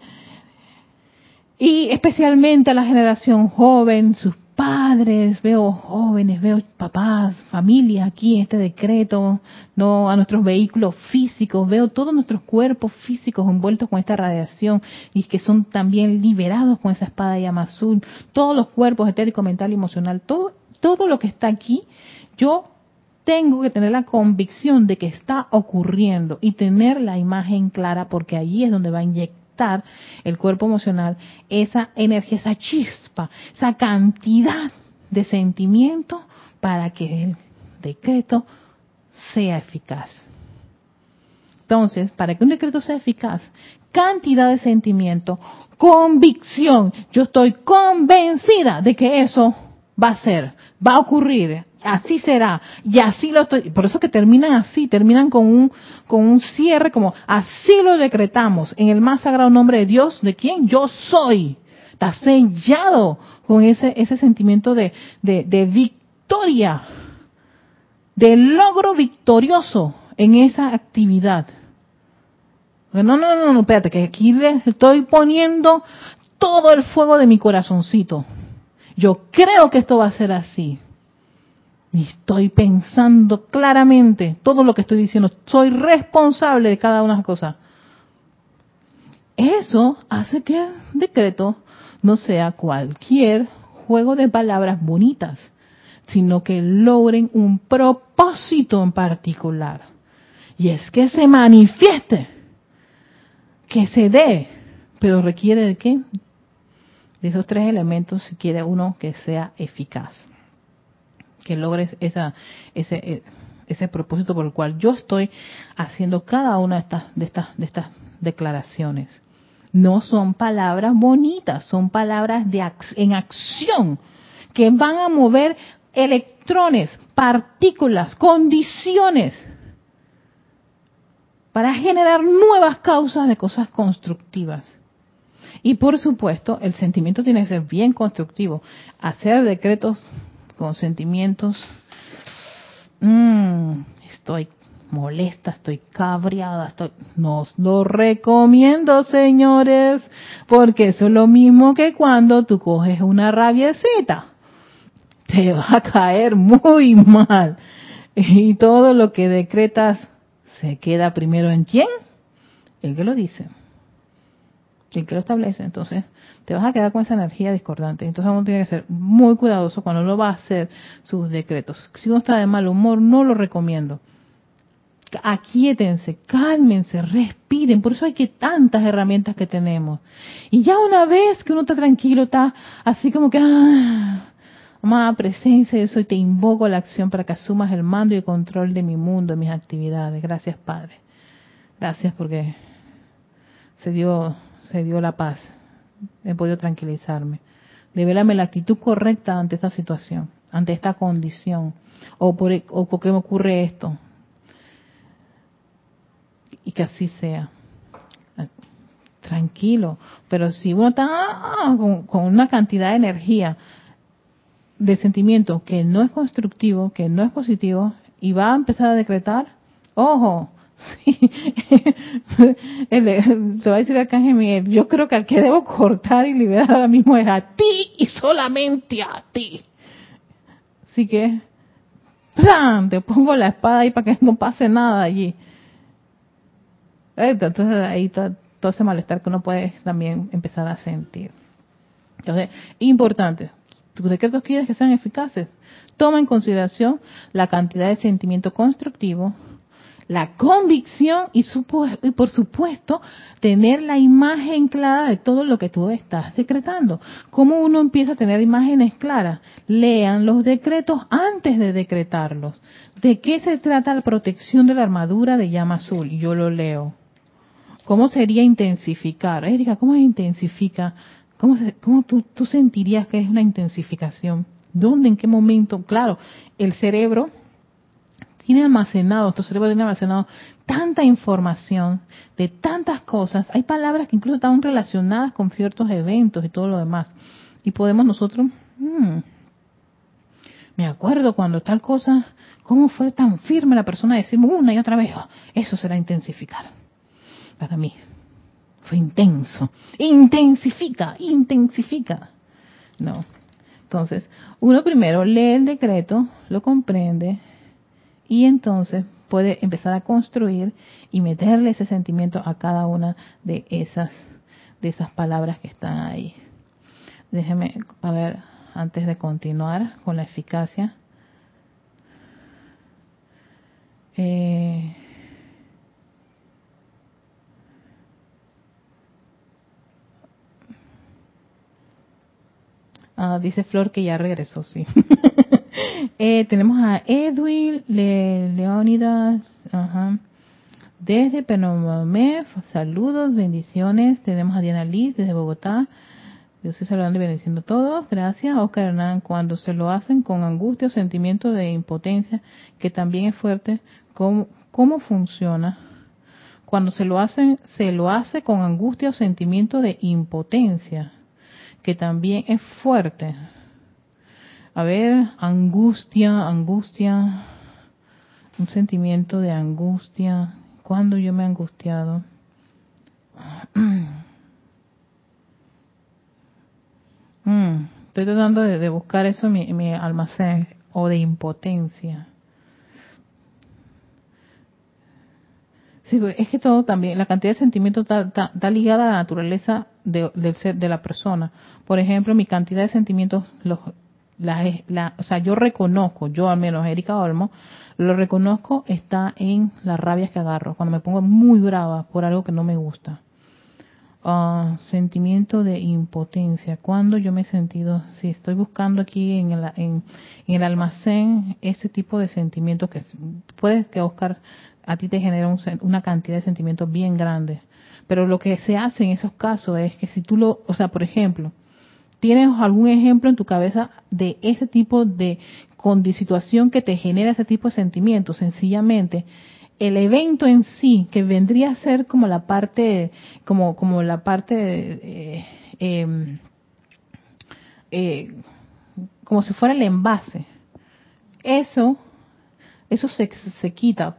y especialmente a la generación joven, sus padres, veo jóvenes, veo papás, familias aquí en este decreto, no a nuestros vehículos físicos, veo todos nuestros cuerpos físicos envueltos con esta radiación y que son también liberados con esa espada de llama azul, todos los cuerpos etérico, mental y emocional, todo todo lo que está aquí, yo tengo que tener la convicción de que está ocurriendo y tener la imagen clara porque allí es donde va a inyectar el cuerpo emocional esa energía, esa chispa, esa cantidad de sentimiento para que el decreto sea eficaz. Entonces, para que un decreto sea eficaz, cantidad de sentimiento, convicción. Yo estoy convencida de que eso va a ser, va a ocurrir, así será, y así lo estoy, por eso que terminan así, terminan con un, con un cierre como, así lo decretamos, en el más sagrado nombre de Dios, ¿de quién? Yo soy. Está sellado con ese, ese sentimiento de, de, de victoria, de logro victorioso en esa actividad. No, no, no, no, espérate, que aquí le estoy poniendo todo el fuego de mi corazoncito. Yo creo que esto va a ser así. Y estoy pensando claramente todo lo que estoy diciendo. Soy responsable de cada una de las cosas. Eso hace que el decreto no sea cualquier juego de palabras bonitas, sino que logren un propósito en particular. Y es que se manifieste, que se dé, pero requiere de qué? de esos tres elementos si quiere uno que sea eficaz, que logre esa, ese, eh, ese propósito por el cual yo estoy haciendo cada una de estas, de estas, de estas declaraciones. No son palabras bonitas, son palabras de en acción que van a mover electrones, partículas, condiciones para generar nuevas causas de cosas constructivas. Y por supuesto, el sentimiento tiene que ser bien constructivo. Hacer decretos con sentimientos, mmm, estoy molesta, estoy cabreada, estoy... No lo recomiendo, señores, porque eso es lo mismo que cuando tú coges una rabiecita. Te va a caer muy mal. Y todo lo que decretas se queda primero en quién? El que lo dice quien que lo establece, entonces te vas a quedar con esa energía discordante. Entonces uno tiene que ser muy cuidadoso cuando uno va a hacer sus decretos. Si uno está de mal humor, no lo recomiendo. Aquíétense, cálmense, respiren. Por eso hay que tantas herramientas que tenemos. Y ya una vez que uno está tranquilo, está así como que, ah, amada presencia, yo soy, te invoco a la acción para que asumas el mando y el control de mi mundo, de mis actividades. Gracias, Padre. Gracias porque se dio se dio la paz. He podido tranquilizarme. Develame la actitud correcta ante esta situación, ante esta condición, o por, o qué me ocurre esto. Y que así sea. Tranquilo. Pero si uno está ah, con, con una cantidad de energía, de sentimiento que no es constructivo, que no es positivo, y va a empezar a decretar, ojo, Sí, *laughs* te va a decir Arcángel Miguel, yo creo que al que debo cortar y liberar ahora mismo es a ti y solamente a ti. Así que, ¡plan! te pongo la espada ahí para que no pase nada allí. Entonces ahí está todo ese malestar que uno puede también empezar a sentir. Entonces, importante, tus decretos quieres que sean eficaces. Toma en consideración la cantidad de sentimiento constructivo, la convicción y, y, por supuesto tener la imagen clara de todo lo que tú estás decretando. ¿Cómo uno empieza a tener imágenes claras? Lean los decretos antes de decretarlos. ¿De qué se trata la protección de la armadura de llama azul? Yo lo leo. ¿Cómo sería intensificar? Erika, ¿cómo se intensifica? ¿Cómo, cómo tú, tú sentirías que es una intensificación? ¿Dónde? ¿En qué momento? Claro, el cerebro tiene almacenado, nuestro cerebro tiene almacenado tanta información de tantas cosas. Hay palabras que incluso están relacionadas con ciertos eventos y todo lo demás. Y podemos nosotros, hmm, me acuerdo cuando tal cosa, cómo fue tan firme la persona de decirme una y otra vez, oh, eso será intensificar. Para mí, fue intenso. Intensifica, intensifica. No. Entonces, uno primero lee el decreto, lo comprende, y entonces puede empezar a construir y meterle ese sentimiento a cada una de esas de esas palabras que están ahí. Déjeme a ver antes de continuar con la eficacia. Eh, ah, dice Flor que ya regresó, sí. *laughs* Eh, tenemos a Edwin Leónidas, desde Penomé, saludos, bendiciones. Tenemos a Diana Liz desde Bogotá. Yo estoy saludando y bendiciendo a todos. Gracias. Oscar Hernán, cuando se lo hacen con angustia o sentimiento de impotencia, que también es fuerte, ¿cómo, cómo funciona? Cuando se lo hacen, se lo hace con angustia o sentimiento de impotencia, que también es fuerte. A ver, angustia, angustia, un sentimiento de angustia. ¿Cuándo yo me he angustiado? *clears throat* Mm, estoy tratando de, buscar eso en mi, almacén o de impotencia. Sí, es que todo también, la cantidad de sentimientos está, ligada a la naturaleza de, del ser, de la persona. Por ejemplo, mi cantidad de sentimientos los, la, o sea, yo reconozco, yo al menos Erika Olmo, lo reconozco, está en las rabias que agarro, cuando me pongo muy brava por algo que no me gusta. Uh, sentimiento de impotencia. Cuando yo me he sentido, si estoy buscando aquí en el, en, el almacén ese tipo de sentimientos que puedes que Oscar a ti te genera una cantidad de sentimientos bien grandes. Pero lo que se hace en esos casos es que si tú lo, o sea, por ejemplo, ¿Tienes algún ejemplo en tu cabeza de ese tipo de, situación que te genera ese tipo de sentimientos? Sencillamente, el evento en sí, que vendría a ser como la parte, como, como la parte, eh, em, eh, como si fuera el envase. Eso, eso se, se quita.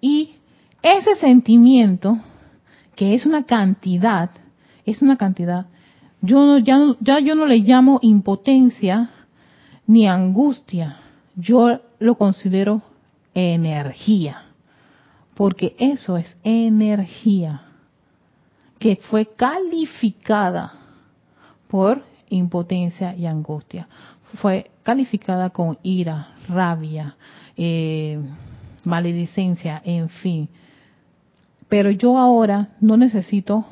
Y ese sentimiento, que es una cantidad, es una cantidad, yo ya, ya yo no le llamo impotencia ni angustia, yo lo considero energía, porque eso es energía que fue calificada por impotencia y angustia. Fue calificada con ira, rabia, eh, maledicencia, en fin. Pero yo ahora no necesito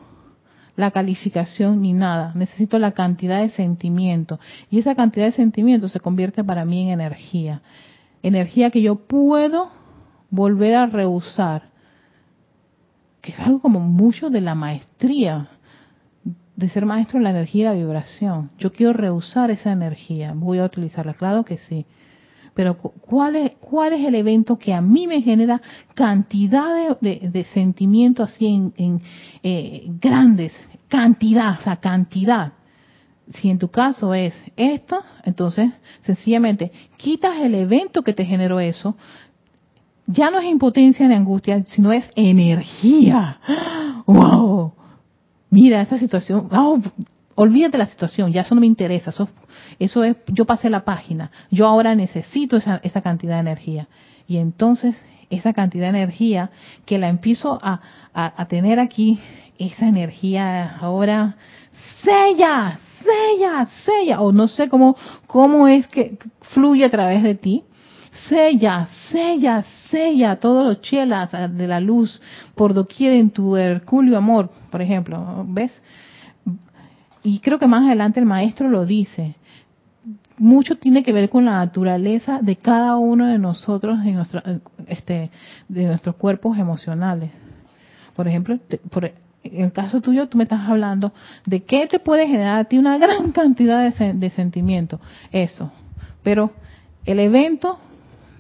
la calificación ni nada. Necesito la cantidad de sentimiento. Y esa cantidad de sentimiento se convierte para mí en energía. Energía que yo puedo volver a rehusar. Que es algo como mucho de la maestría. De ser maestro en la energía y la vibración. Yo quiero rehusar esa energía. Voy a utilizarla. Claro que sí pero ¿cuál es, cuál es el evento que a mí me genera cantidad de, sentimientos así en, eh, grandes, cantidad, o sea, cantidad? Si en tu caso es esto, entonces sencillamente quitas el evento que te generó eso, ya no es impotencia ni angustia, sino es energía. *gasps* ¡Wow! Mira, esa situación, oh, olvídate la situación, ya eso no me interesa, eso eso es, yo pasé la página, yo ahora necesito esa, esa cantidad de energía. Y entonces esa cantidad de energía que la empiezo a, a, tener aquí, esa energía ahora sella, sella, sella, o no sé cómo, cómo es que fluye a través de ti, sella, sella, sella todos los chelas de la luz por doquier en tu Herculio amor, por ejemplo, ¿ves? Y creo que más adelante el maestro lo dice. Mucho tiene que ver con la naturaleza de cada uno de nosotros, en nuestro, este, de nuestros cuerpos emocionales. Por ejemplo, por, en el caso tuyo, tú me estás hablando de qué te puede generar a ti una *laughs* gran cantidad de, de sentimientos. Eso. Pero el evento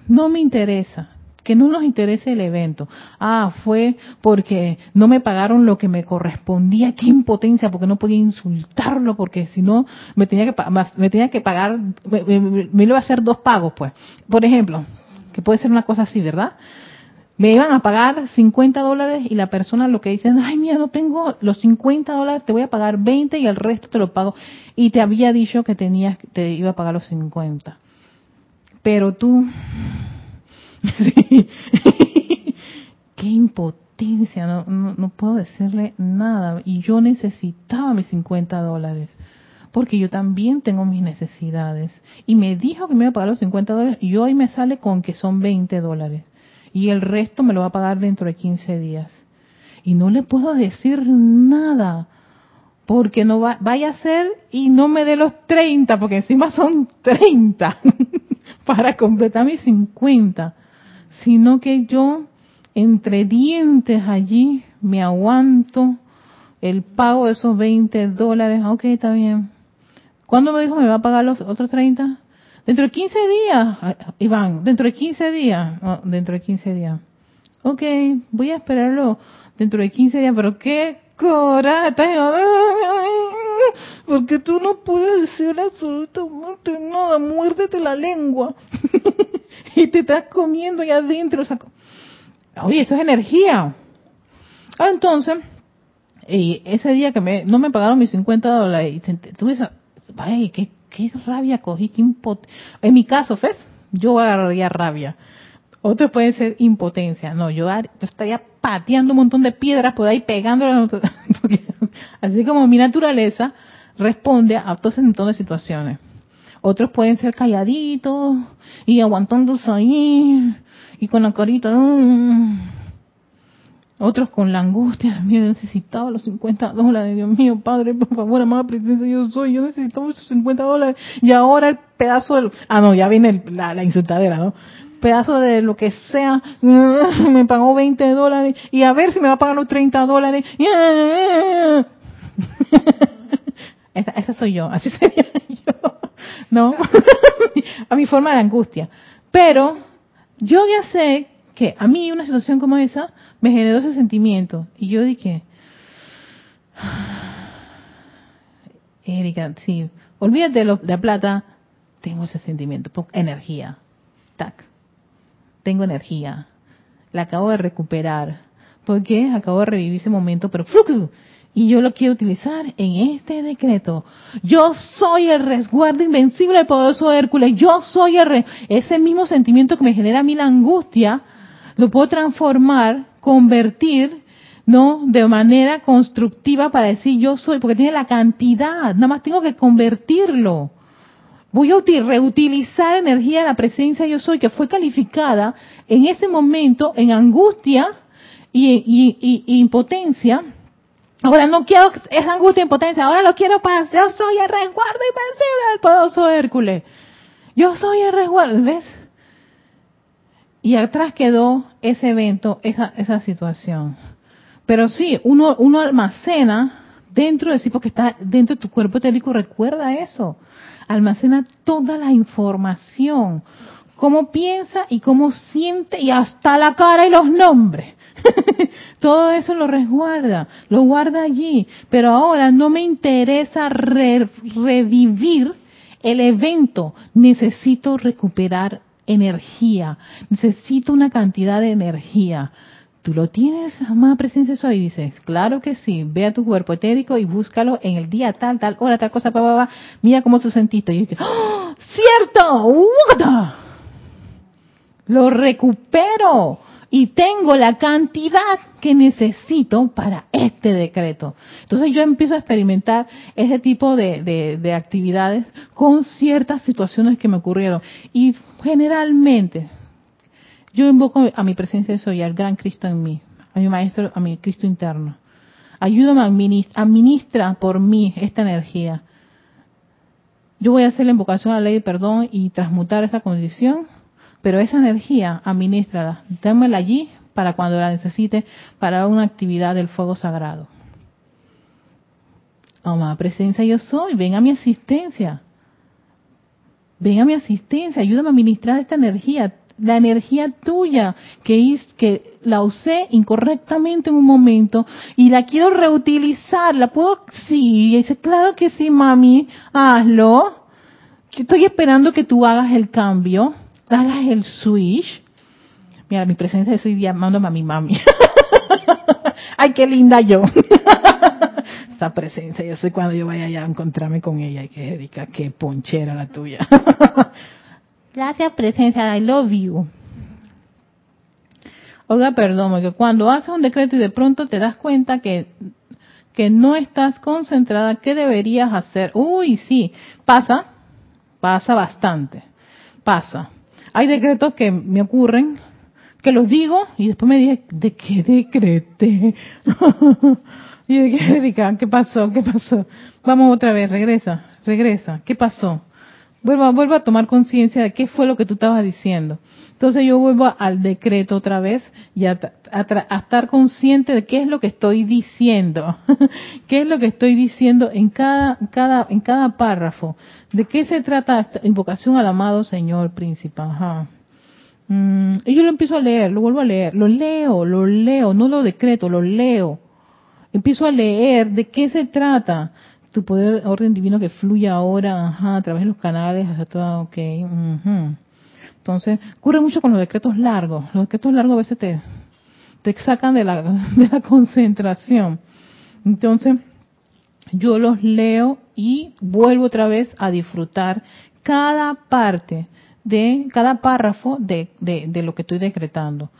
no me interesa. Que no nos interese el evento. Ah, fue porque no me pagaron lo que me correspondía. Qué impotencia, porque no podía insultarlo, porque si no me tenía que, me tenía que pagar, me, me iba a hacer dos pagos, pues. Por ejemplo, que puede ser una cosa así, ¿verdad? me iban a pagar 50 dólares y la persona lo que dice, ay, mira, no tengo los 50 dólares, te voy a pagar 20 y el resto te lo pago. Y te había dicho que tenías, te iba a pagar los 50. Pero tú, *laughs* qué impotencia, no, no, no puedo decirle nada. Y yo necesitaba mis 50 dólares porque yo también tengo mis necesidades. Y me dijo que me iba a pagar los 50 dólares y hoy me sale con que son 20 dólares y el resto me lo va a pagar dentro de 15 días. Y no le puedo decir nada, porque no va, vaya a ser y no me dé los 30, porque encima son 30 *laughs* para completar mis 50, sino que yo entre dientes allí me aguanto el pago de esos 20 dólares. Ok, está bien. ¿Cuándo me dijo me va a pagar los otros 30? Dentro de 15 días, Iván, dentro de 15 días, dentro de 15 días. Ok, voy a esperarlo dentro de 15 días, pero qué coraje, porque tú no puedes decir absolutamente nada, muérdete la lengua *laughs* y te estás comiendo allá adentro. Oye, eso es energía. Ah, entonces, ese día que me, no me pagaron mis 50 dólares, y tú dices, ay, qué qué rabia cogí, qué En mi caso, ¿ves? Yo agarraría rabia. Otros pueden ser impotencia. No, yo, estaría pateando un montón de piedras por ahí pegándole. *laughs* Así como mi naturaleza responde a todo ese montón de situaciones. Otros pueden ser calladitos y aguantándose ahí y con la carita. Mm, otros con la angustia, mira, necesitaba los 50 dólares, Dios mío, Padre, por favor, amada presencia, yo soy, yo necesitaba esos 50 dólares. Y ahora el pedazo del, ah no, ya viene la, la insultadera, ¿no? Pedazo de lo que sea, *laughs* me pagó 20 dólares y a ver si me va a pagar los 30 dólares. *laughs* esa, esa soy yo, así *laughs* sería yo, ¿no? a mi forma de angustia. Pero yo ya sé que a mí una situación como esa me generó ese sentimiento. Y yo dije, *sighs* Erika, sí, olvídate de, la plata, tengo ese sentimiento, energía, tac, tengo energía, la acabo de recuperar, porque acabo de revivir ese momento, pero y yo lo quiero utilizar en este decreto. Yo soy el resguardo invencible del poderoso Hércules. Yo soy el ese mismo sentimiento que me genera a mí la angustia, lo puedo transformar convertir, ¿no? De manera constructiva para decir yo soy, porque tiene la cantidad, nada más tengo que convertirlo. Voy a reutilizar energía de la presencia yo soy, que fue calificada en ese momento en angustia y, impotencia. Ahora no quiero esa angustia e impotencia, ahora lo quiero para, yo soy el resguardo invencible del poderoso Hércules. Yo soy el resguardo, ¿ves? Y atrás quedó ese evento, esa, esa situación. Pero sí, uno, uno almacena dentro de sí, porque está dentro de tu cuerpo etérico, recuerda eso. Almacena toda la información, cómo piensa y cómo siente y hasta la cara y los nombres. *laughs* Todo eso lo resguarda, lo guarda allí. Pero ahora no me interesa revivir el evento, necesito recuperar energía, necesito una cantidad de energía. ¿Tú lo tienes, amada presencia soy? Dices, claro que sí, ve a tu cuerpo etérico y búscalo en el día tal, tal, hora, tal cosa, pa, pa, mira cómo tú sentiste. Y yo dije, ¡Oh, ¡cierto! Lo recupero. y tengo la cantidad que necesito para este decreto. Entonces yo empiezo a experimentar ese tipo de, de, actividades con ciertas situaciones que me ocurrieron. Y generalmente yo invoco a mi presencia soy, al gran Cristo en mí, a mi maestro, a mi Cristo interno. Ayúdame, administra, administra por mí esta energía. Yo voy a hacer la invocación a la ley de perdón y transmutar esa condición pero esa energía, administrala, démela allí para cuando la necesite para una actividad del fuego sagrado. Amada presencia yo soy, ven a mi asistencia. Ven a mi asistencia, ayúdame a administrar esta energía, la energía tuya que, que la usé incorrectamente en un momento y la quiero reutilizar. ¿La puedo? Sí. Y dice, claro que sí, mami, hazlo. Estoy esperando que tú hagas el cambio hagas el switch. Mira, mi presencia estoy llamándome a mi mami. *laughs* Ay, qué linda yo. *laughs* Esa presencia, yo sé cuando yo vaya a encontrarme con ella. Ay, qué Erika, qué ponchera la tuya. *laughs* Gracias, presencia, I love you. Oiga, perdón, porque cuando haces un decreto y de pronto te das cuenta que, que no estás concentrada, ¿qué deberías hacer? Uy, sí, pasa, pasa bastante, pasa. Hay decretos que me ocurren, que los digo y después me dije, ¿de qué decrete? *laughs* y dije, ¿qué pasó? ¿Qué pasó? Vamos otra vez, regresa, regresa. ¿Qué pasó? Vuelvo, vuelvo a tomar conciencia de qué fue lo que tú estabas diciendo. Entonces yo vuelvo al decreto otra vez y a, a, estar consciente de qué es lo que estoy diciendo, *laughs* qué es lo que estoy diciendo en cada, cada, en cada párrafo. ¿De qué se trata esta invocación al amado Señor Príncipe? Ajá. Mm, y yo lo empiezo a leer, lo vuelvo a leer, lo leo, lo leo, no lo decreto, lo leo. Empiezo a leer de qué se trata tu poder, orden divino que fluye ahora ajá, a través de los canales, hasta todo, ok. Entonces, ocurre mucho con los decretos largos. Los decretos largos a veces te, te sacan de la, *laughs* de la concentración. Entonces, yo los leo y vuelvo otra vez a disfrutar cada parte de cada párrafo de, de, lo que estoy decretando.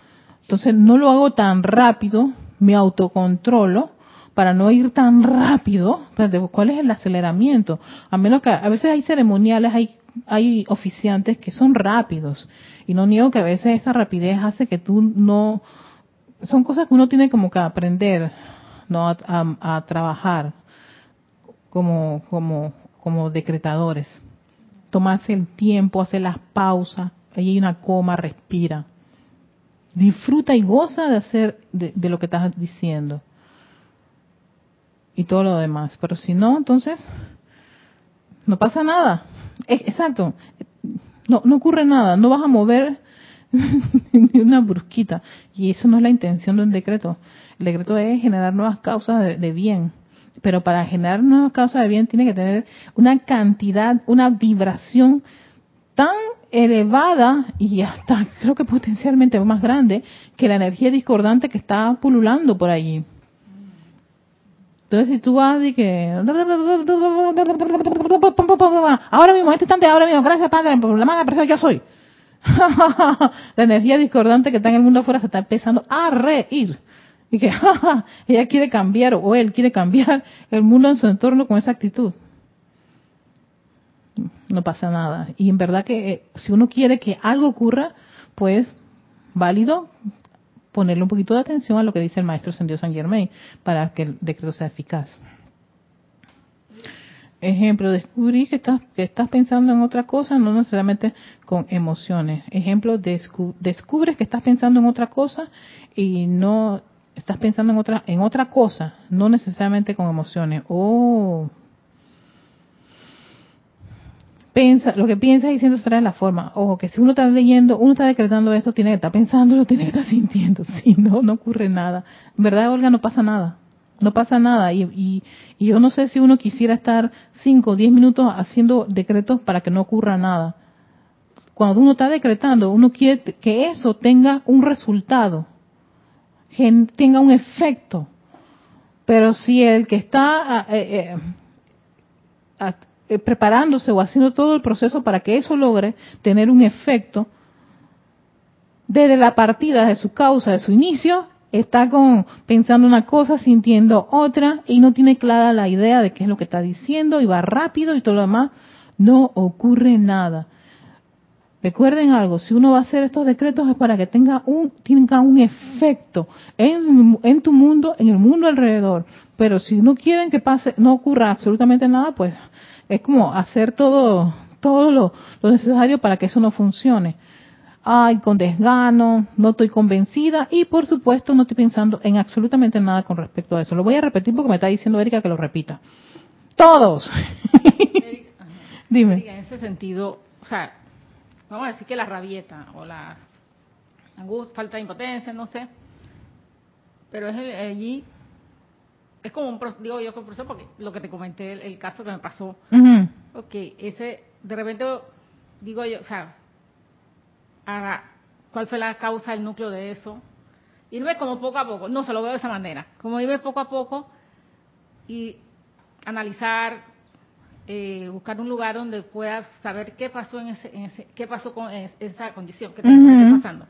Entonces no lo hago tan rápido, me autocontrolo para no ir tan rápido. ¿Cuál es el aceleramiento? A menos que a veces hay ceremoniales, hay, hay oficiantes que son rápidos. Y no niego que a veces esa rapidez hace que tú no... Son cosas que uno tiene como que aprender no a trabajar como, como, como decretadores. Tomarse el tiempo, hacer las pausas, ahí hay una coma, respira. Disfruta y goza de hacer de, lo que estás diciendo. Y todo lo demás. Pero si no, entonces no pasa nada. Exacto. No, no ocurre nada. No vas a mover *laughs* ni una brusquita. Y eso no es la intención de un decreto. El decreto es generar nuevas causas de bien pero para generar una causa de bien tiene que tener una cantidad, una vibración tan elevada y hasta creo que potencialmente más grande que la energía discordante que está pululando por allí. Entonces si tú vas y que ahora mismo, este instante, ahora mismo, gracias Padre por la mala persona yo soy. *laughs* la energía discordante que está en el mundo afuera se está empezando a reír y que *laughs* ella quiere cambiar o él quiere cambiar el mundo en su entorno con esa actitud. No pasa nada. Y en verdad que eh, si uno quiere que algo ocurra, pues válido ponerle un poquito de atención a lo que dice el maestro Sendido San Germain para que el decreto sea eficaz. Ejemplo, descubrí que estás, que estás pensando en otra cosa, no necesariamente con emociones. Ejemplo, descubres que estás pensando en otra cosa y no estás pensando en otra, en otra cosa, no necesariamente con emociones. Oh, Pensa, lo que piensas diciendo se trae la forma. Ojo, que si uno está leyendo, uno está decretando esto, tiene que estar pensando, lo *laughs* tiene que estar sintiendo. *laughs* Si no, no ocurre nada. En verdad, Olga, no pasa nada. No pasa nada. Y, y, yo no sé si uno quisiera estar 5 o 10 minutos haciendo decretos para que no ocurra nada. Cuando uno está decretando, uno quiere que eso tenga un resultado tenga un efecto. Pero si el que está ah, eh, eh, eh, preparándose o haciendo todo el proceso para que eso logre tener un efecto, desde la partida de su causa, de su inicio, está con pensando una cosa, sintiendo otra y no tiene clara la idea de qué es lo que está diciendo y va rápido y todo lo demás, no ocurre nada. Recuerden algo, si uno va a hacer estos decretos es para que tenga un, tenga un efecto en, en tu mundo, en el mundo alrededor. Pero si no quieren que pase, no ocurra absolutamente nada, pues es como hacer todo, todo lo, necesario para que eso no funcione ay, con desgano, no estoy convencida y por supuesto no estoy pensando en absolutamente nada con respecto a eso. Lo voy a repetir porque me está diciendo Erika que lo repita. Todos. *laughs* Dime. en ese sentido, o sea, vamos a decir que la rabieta o la angustia, falta de impotencia, no sé, pero es allí es como un digo yo como profesor porque lo que te comenté el, caso que me pasó ok ese de repente digo yo o sea cuál fue la causa, el núcleo de eso. Irme como poco a poco, no se lo veo de esa manera, como irme poco a poco y analizar, eh, buscar un lugar donde puedas saber qué pasó en ese, qué pasó con esa condición, qué está pasando.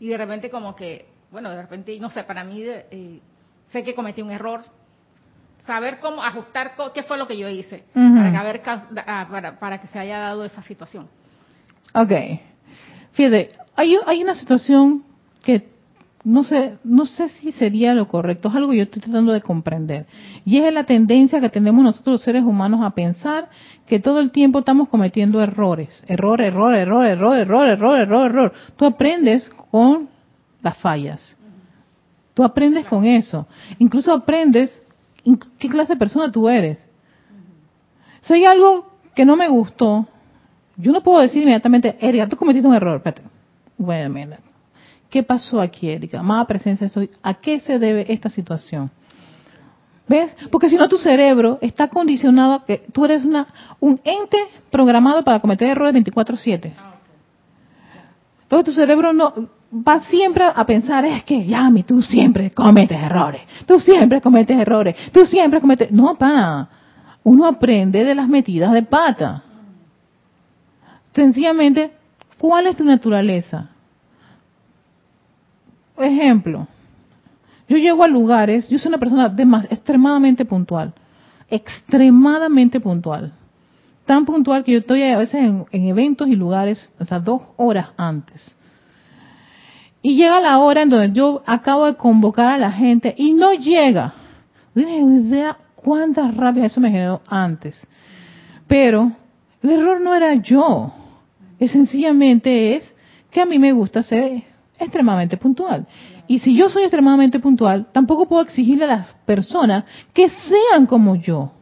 Y de repente como que, bueno, de repente, no sé, para mí eh, sé que cometí un error, saber cómo ajustar qué fue lo que yo hice para, que ah, para, para que se haya dado esa situación. Okay. Fíjate, hay, hay una situación que no sé, no sé si sería lo correcto, es algo que yo estoy tratando de comprender. Y es la tendencia que tenemos nosotros los seres humanos a pensar que todo el tiempo estamos cometiendo errores. Error, error, error, error, error, error, error, error. Tú aprendes con las fallas. Tú aprendes con eso. Incluso aprendes qué clase de persona tú eres. Si hay algo que no me gustó, yo no puedo decir inmediatamente, Erika, tú cometiste un error. Espérate. Bueno, ¿Qué pasó aquí, Erika? Más presencia estoy. ¿A qué se debe esta situación? ¿Ves? Porque si no tu cerebro está condicionado a que tú eres una, un ente programado para cometer errores 24/7. Entonces tu cerebro no va siempre a pensar, es que Yami, tú siempre cometes errores, tú siempre cometes errores, tú siempre cometes... No, pa, uno aprende de las metidas de pata. Sencillamente, ¿cuál es tu naturaleza? Ejemplo, yo llego a lugares, yo soy una persona extremadamente puntual, extremadamente puntual. Tan puntual que yo estoy a veces en, eventos y lugares hasta dos horas antes. Y llega la hora en donde yo acabo de convocar a la gente y no llega. No idea cuántas rabia eso me generó antes. Pero el error no era yo sencillamente es que a mí me gusta ser extremadamente puntual. Y si yo soy extremadamente puntual, tampoco puedo exigirle a las personas que sean como yo.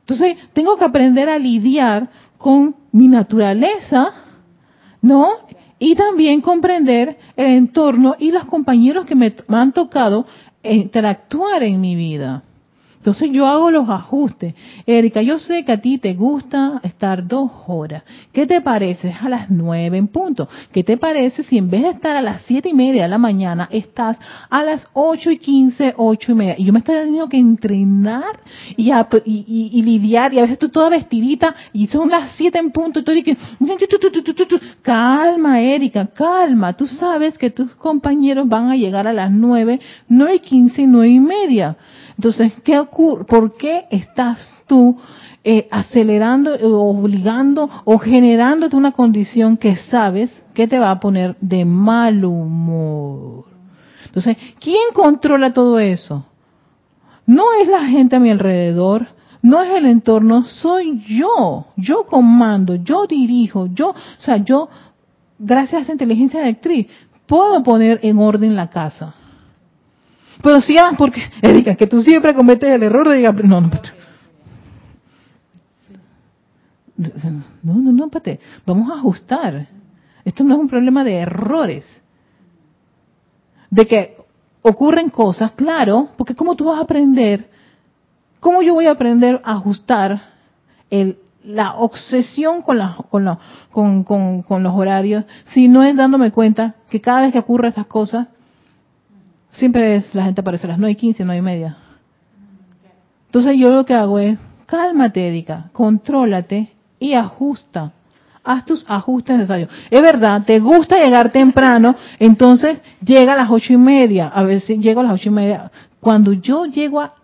Entonces, tengo que aprender a lidiar con mi naturaleza, ¿no? Y también comprender el entorno y los compañeros que me han tocado interactuar en mi vida. Entonces yo hago los ajustes. Erika, yo sé que a ti te gusta estar dos horas. ¿Qué te parece? A las nueve en punto. ¿Qué te parece si en vez de estar a las siete y media de la mañana estás a las ocho y quince, ocho y media? Y yo me estoy teniendo que entrenar y, y, lidiar y a veces estoy toda vestidita y son las siete en punto y estoy que calma Erika, calma. Tú sabes que tus compañeros van a llegar a las nueve, nueve y quince y nueve y media. Entonces, ¿qué ocurre? ¿por qué estás tú eh, acelerando, obligando o generándote una condición que sabes que te va a poner de mal humor? Entonces, ¿quién controla todo eso? No es la gente a mi alrededor, no es el entorno, soy yo. Yo comando, yo dirijo, yo, o sea, yo, gracias a esa inteligencia electriz, puedo poner en orden la casa. Pero si ya, porque, Erika, que tú siempre cometes el error de diga, no, no, no, no, no, pate, vamos a ajustar. Esto no es un problema de errores. De que ocurren cosas, claro, porque ¿cómo tú vas a aprender? ¿Cómo yo voy a aprender a ajustar el, la obsesión con, la, con, la, con los horarios si no es dándome cuenta que cada vez que ocurren esas cosas, Siempre es, la gente aparece a las 9 y 15, 9 y media. Entonces yo lo que hago es, cálmate, Erika, contrólate y ajusta. haz tus ajustes necesarios. Es verdad, te gusta llegar temprano, entonces llega a las ocho y media, a veces llego a las ocho y media. Cuando yo llego a,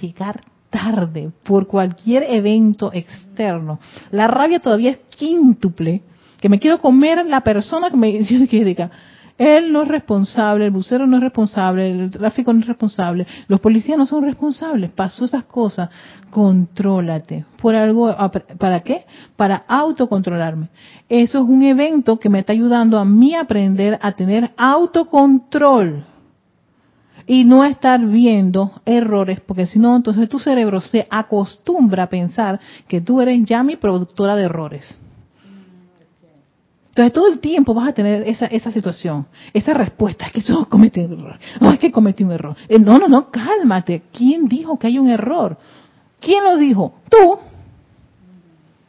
llegar tarde por cualquier evento externo, la rabia todavía es quíntuple, que me quiero comer la persona que me *laughs* dice que él no es responsable, el bucero no es responsable, el tráfico no es responsable, los policías no son responsables. Pasó esas cosas. Contrólate. ¿Por algo? ¿Para qué? Para autocontrolarme. Eso es un evento que me está ayudando a mí aprender a tener autocontrol y no estar viendo errores, porque si no, entonces tu cerebro se acostumbra a pensar que tú eres ya mi productora de errores. Entonces todo el tiempo vas a tener esa, esa situación, esa respuesta, es que yo cometí un error, no, es que cometí un error. Eh, no, no, no, cálmate. ¿Quién dijo que hay un error? ¿Quién lo dijo? Tú.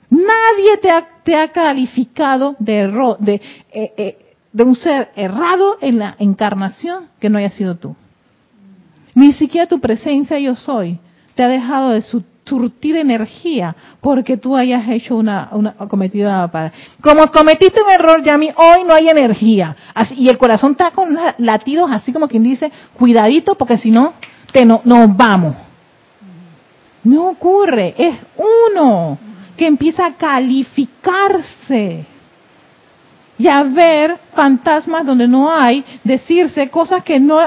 Nadie te ha, te ha calificado de error, de, eh, eh, de un ser errado en la encarnación que no haya sido tú. Ni siquiera tu presencia yo soy te ha dejado de su, surtir energía porque tú hayas hecho una, una cometida para. Como cometiste un error, Yami, hoy no hay energía. Así, y el corazón está con latidos así como quien dice, cuidadito porque si no, te no, nos vamos. No ocurre, es uno que empieza a calificarse y a ver fantasmas donde no hay, decirse cosas que no,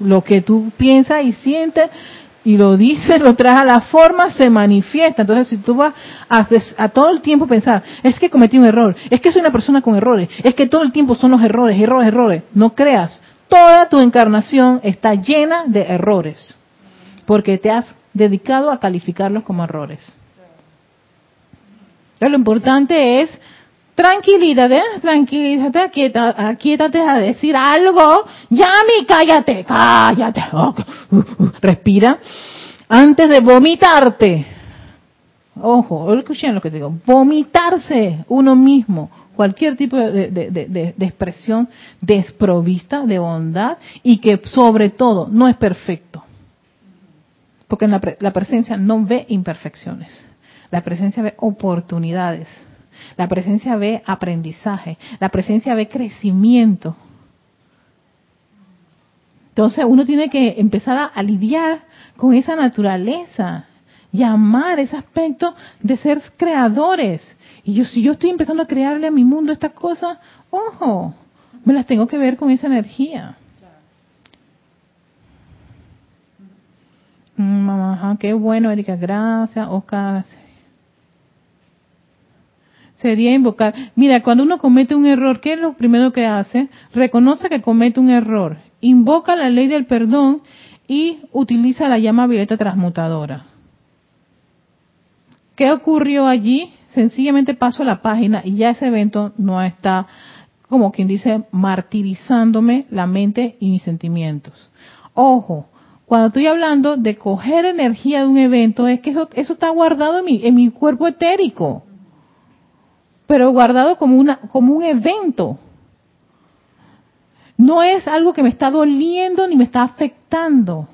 lo que tú piensas y sientes y lo dice, lo trae a la forma, se manifiesta. Entonces, si tú vas a, todo el tiempo pensar, es que cometí un error, es que soy una persona con errores, es que todo el tiempo son los errores, errores, errores, no creas. Toda tu encarnación está llena de errores, porque te has dedicado a calificarlos como errores. Pero lo importante es tranquilidad, ¿eh? tranquilízate, aquíétate, a decir algo. Yami, cállate, cállate. Uh, respira. Antes de vomitarte. Ojo, escuchen lo que digo. Vomitarse uno mismo. Cualquier tipo de, expresión desprovista de bondad y que sobre todo no es perfecto. Porque la presencia no ve imperfecciones. La presencia ve oportunidades la presencia ve aprendizaje, la presencia ve crecimiento. Entonces uno tiene que empezar a, lidiar con esa naturaleza y amar ese aspecto de ser creadores. Y yo, si yo estoy empezando a crearle a mi mundo estas cosas, ojo, me las tengo que ver con esa energía. Mm, qué bueno, Erika, gracias. Oscar, sería invocar. Mira, cuando uno comete un error, ¿qué es lo primero que hace? Reconoce que comete un error, invoca la ley del perdón y utiliza la llama violeta transmutadora. ¿Qué ocurrió allí? Sencillamente paso la página y ya ese evento no está, como quien dice, martirizándome la mente y mis sentimientos. Ojo, cuando estoy hablando de coger energía de un evento, es que eso, eso está guardado en mi, en mi cuerpo etérico pero guardado como, una, como un evento. No es algo que me está doliendo ni me está afectando.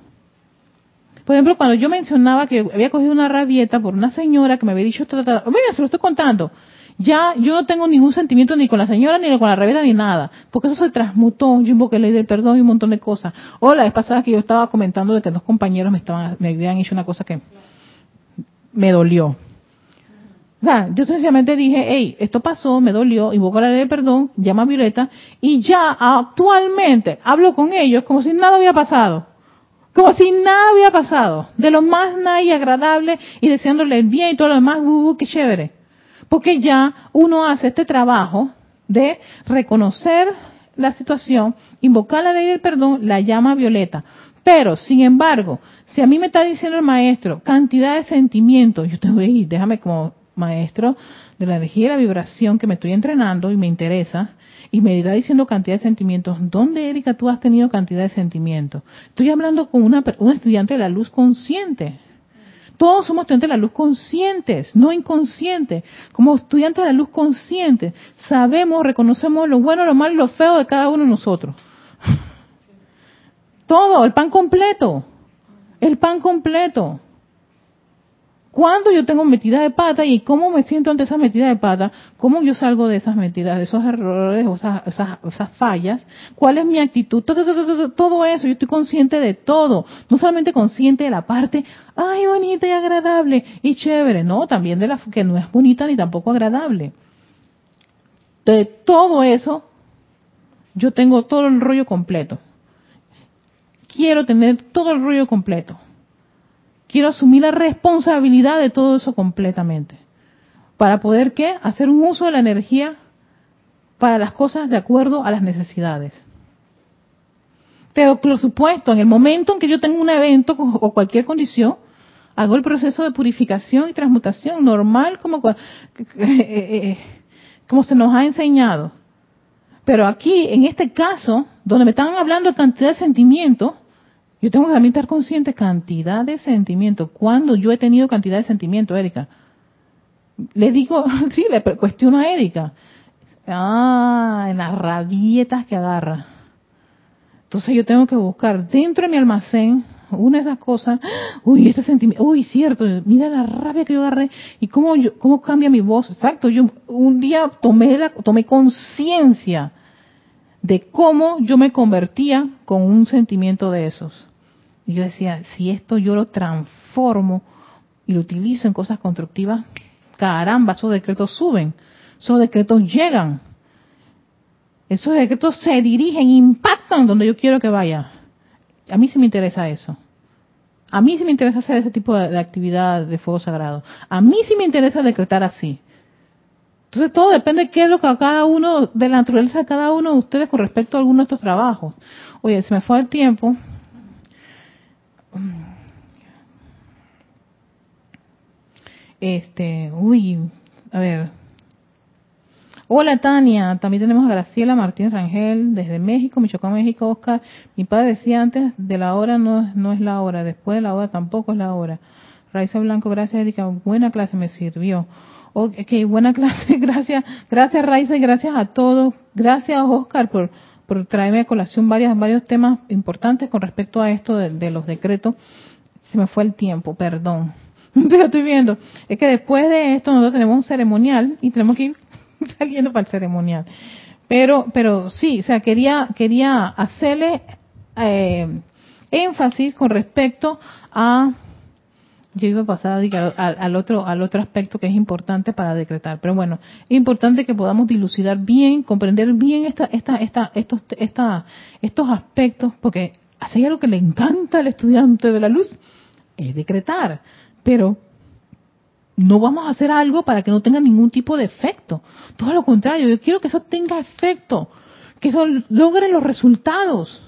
Por ejemplo, cuando yo mencionaba que había cogido una rabieta por una señora que me había dicho, mira, se lo estoy contando. Ya yo no tengo ningún sentimiento ni con la señora, ni con la rabieta, ni nada. Porque eso se transmutó. Yo invoqué ley del perdón y un montón de cosas. O la vez pasada que yo estaba comentando de que dos compañeros me, estaban, me habían hecho una cosa que me dolió. Sea, yo sencillamente dije, hey, esto pasó, me dolió, invoco la ley de perdón, llama a Violeta, y ya actualmente hablo con ellos como si nada había pasado. Como si nada había pasado. De lo más nice y agradable y deseándole el bien y todo lo demás, uh, uh, qué chévere. Porque ya uno hace este trabajo de reconocer la situación, invocar la ley del perdón, la llama violeta. Pero, sin embargo, si a mí me está diciendo el maestro cantidad de sentimientos, yo te voy a ir, déjame como maestro de la energía y la vibración que me estoy entrenando y me interesa, y me irá diciendo cantidad de sentimientos. ¿Dónde, Erika, tú has tenido cantidad de sentimientos? Estoy hablando con una, un estudiante de la luz consciente. Todos somos estudiantes de la luz conscientes, no inconscientes. Como estudiantes de la luz consciente, sabemos, reconocemos lo bueno, lo malo y lo feo de cada uno de nosotros. *laughs* Todo, el pan completo. El pan completo. Cuando yo tengo metida de pata y cómo me siento ante esa metida de pata, cómo yo salgo de esas metidas, de esos errores, esas, esas, esas fallas, cuál es mi actitud, todo, eso, yo estoy consciente de todo, no solamente consciente de la parte, ay, bonita y agradable y chévere, no, también de la que no es bonita ni tampoco agradable. De todo eso, yo tengo todo el rollo completo. Quiero tener todo el rollo completo quiero asumir la responsabilidad de todo eso completamente. Para poder, ¿qué? Hacer un uso de la energía para las cosas de acuerdo a las necesidades. Pero, por supuesto, en el momento en que yo tengo un evento o cualquier condición, hago el proceso de purificación y transmutación normal como, eh, eh, eh, como se nos ha enseñado. Pero aquí, en este caso, donde me están hablando de cantidad de sentimientos, yo tengo que también estar consciente cantidad de sentimientos. ¿Cuándo yo he tenido cantidad de sentimientos, Erika? Le digo, *laughs* sí, le cuestiono a Erika. Ah, en las rabietas que agarra. Entonces yo tengo que buscar dentro de mi almacén una de esas cosas. *gasps* Uy, ese sentimiento. Uy, cierto. Mira la rabia que yo agarré y cómo yo, cómo cambia mi voz. Exacto. Yo un día tomé la, tomé conciencia de cómo yo me convertía con un sentimiento de esos. Y yo decía, si esto yo lo transformo y lo utilizo en cosas constructivas, caramba, esos decretos suben, esos decretos llegan, esos decretos se dirigen, impactan donde yo quiero que vaya. A mí sí me interesa eso. A mí sí me interesa hacer ese tipo de, actividad de fuego sagrado. A mí sí me interesa decretar así. Entonces todo depende de qué es lo que a cada uno, de la naturaleza de cada uno de ustedes con respecto a alguno de estos trabajos. Oye, se me fue el tiempo. Este, uy, a ver. Hola Tania, también tenemos a Graciela Martínez Rangel desde México, Michoacán, México, Oscar. Mi padre decía antes de la hora no, no es la hora, después de la hora tampoco es la hora. Raiza Blanco, gracias Erika, buena clase me sirvió. Ok, buena *laughs* clase, gracias, gracias Raiza y gracias a todos. Gracias Oscar por, por traerme a colación varias, varios temas importantes con respecto a esto de, los decretos. Se me fue el tiempo, perdón. *laughs* Yo estoy viendo. Es que después de esto nosotros tenemos un ceremonial y tenemos que ir *laughs* saliendo para el ceremonial. Pero, pero sí, o sea, quería, quería hacerle eh, énfasis con respecto a yo iba a pasar al, otro al otro aspecto que es importante para decretar. Pero bueno es importante que podamos dilucidar bien comprender bien esta esta esta estos esta, estos aspectos porque así algo que le encanta al estudiante de la luz es decretar. Pero no vamos a hacer algo para que no tenga ningún tipo de efecto. Todo lo contrario yo quiero que eso tenga efecto que eso logre los resultados.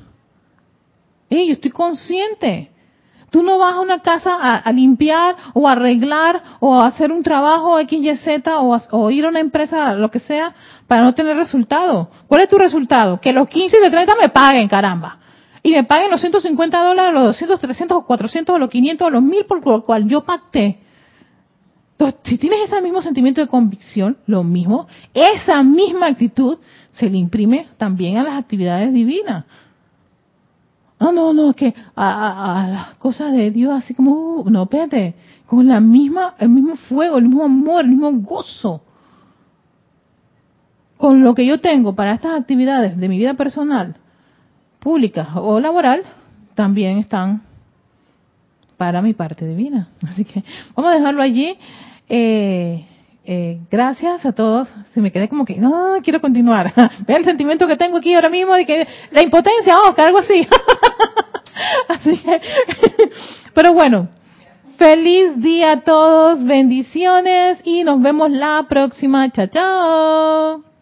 Y yo estoy consciente Tú no vas a una casa a, limpiar o a arreglar o a hacer un trabajo X, Y, Z o, o ir a una empresa, lo que sea, para no tener resultado. ¿Cuál es tu resultado? Que los 15 y los 30 me paguen, caramba. Y me paguen los 150 dólares, los 200, 300 o 400 o los 500 o los 1000 por lo cual yo pacté. Entonces, si tienes ese mismo sentimiento de convicción, lo mismo, esa misma actitud se le imprime también a las actividades divinas. No, no, no, que a, las cosas de Dios, así como, uh, no, espérate, con la misma, el mismo fuego, el mismo amor, el mismo gozo. Con lo que yo tengo para estas actividades de mi vida personal, pública o laboral, también están para mi parte divina. *laughs* Así que vamos a dejarlo allí. Eh, eh, gracias a todos. Se me quedé como que, no, quiero continuar. *laughs* Ve el sentimiento que tengo aquí ahora mismo de que la impotencia, oh, algo así. *laughs* así que, *laughs* pero bueno, feliz día a todos, bendiciones y nos vemos la próxima. Chao, chao.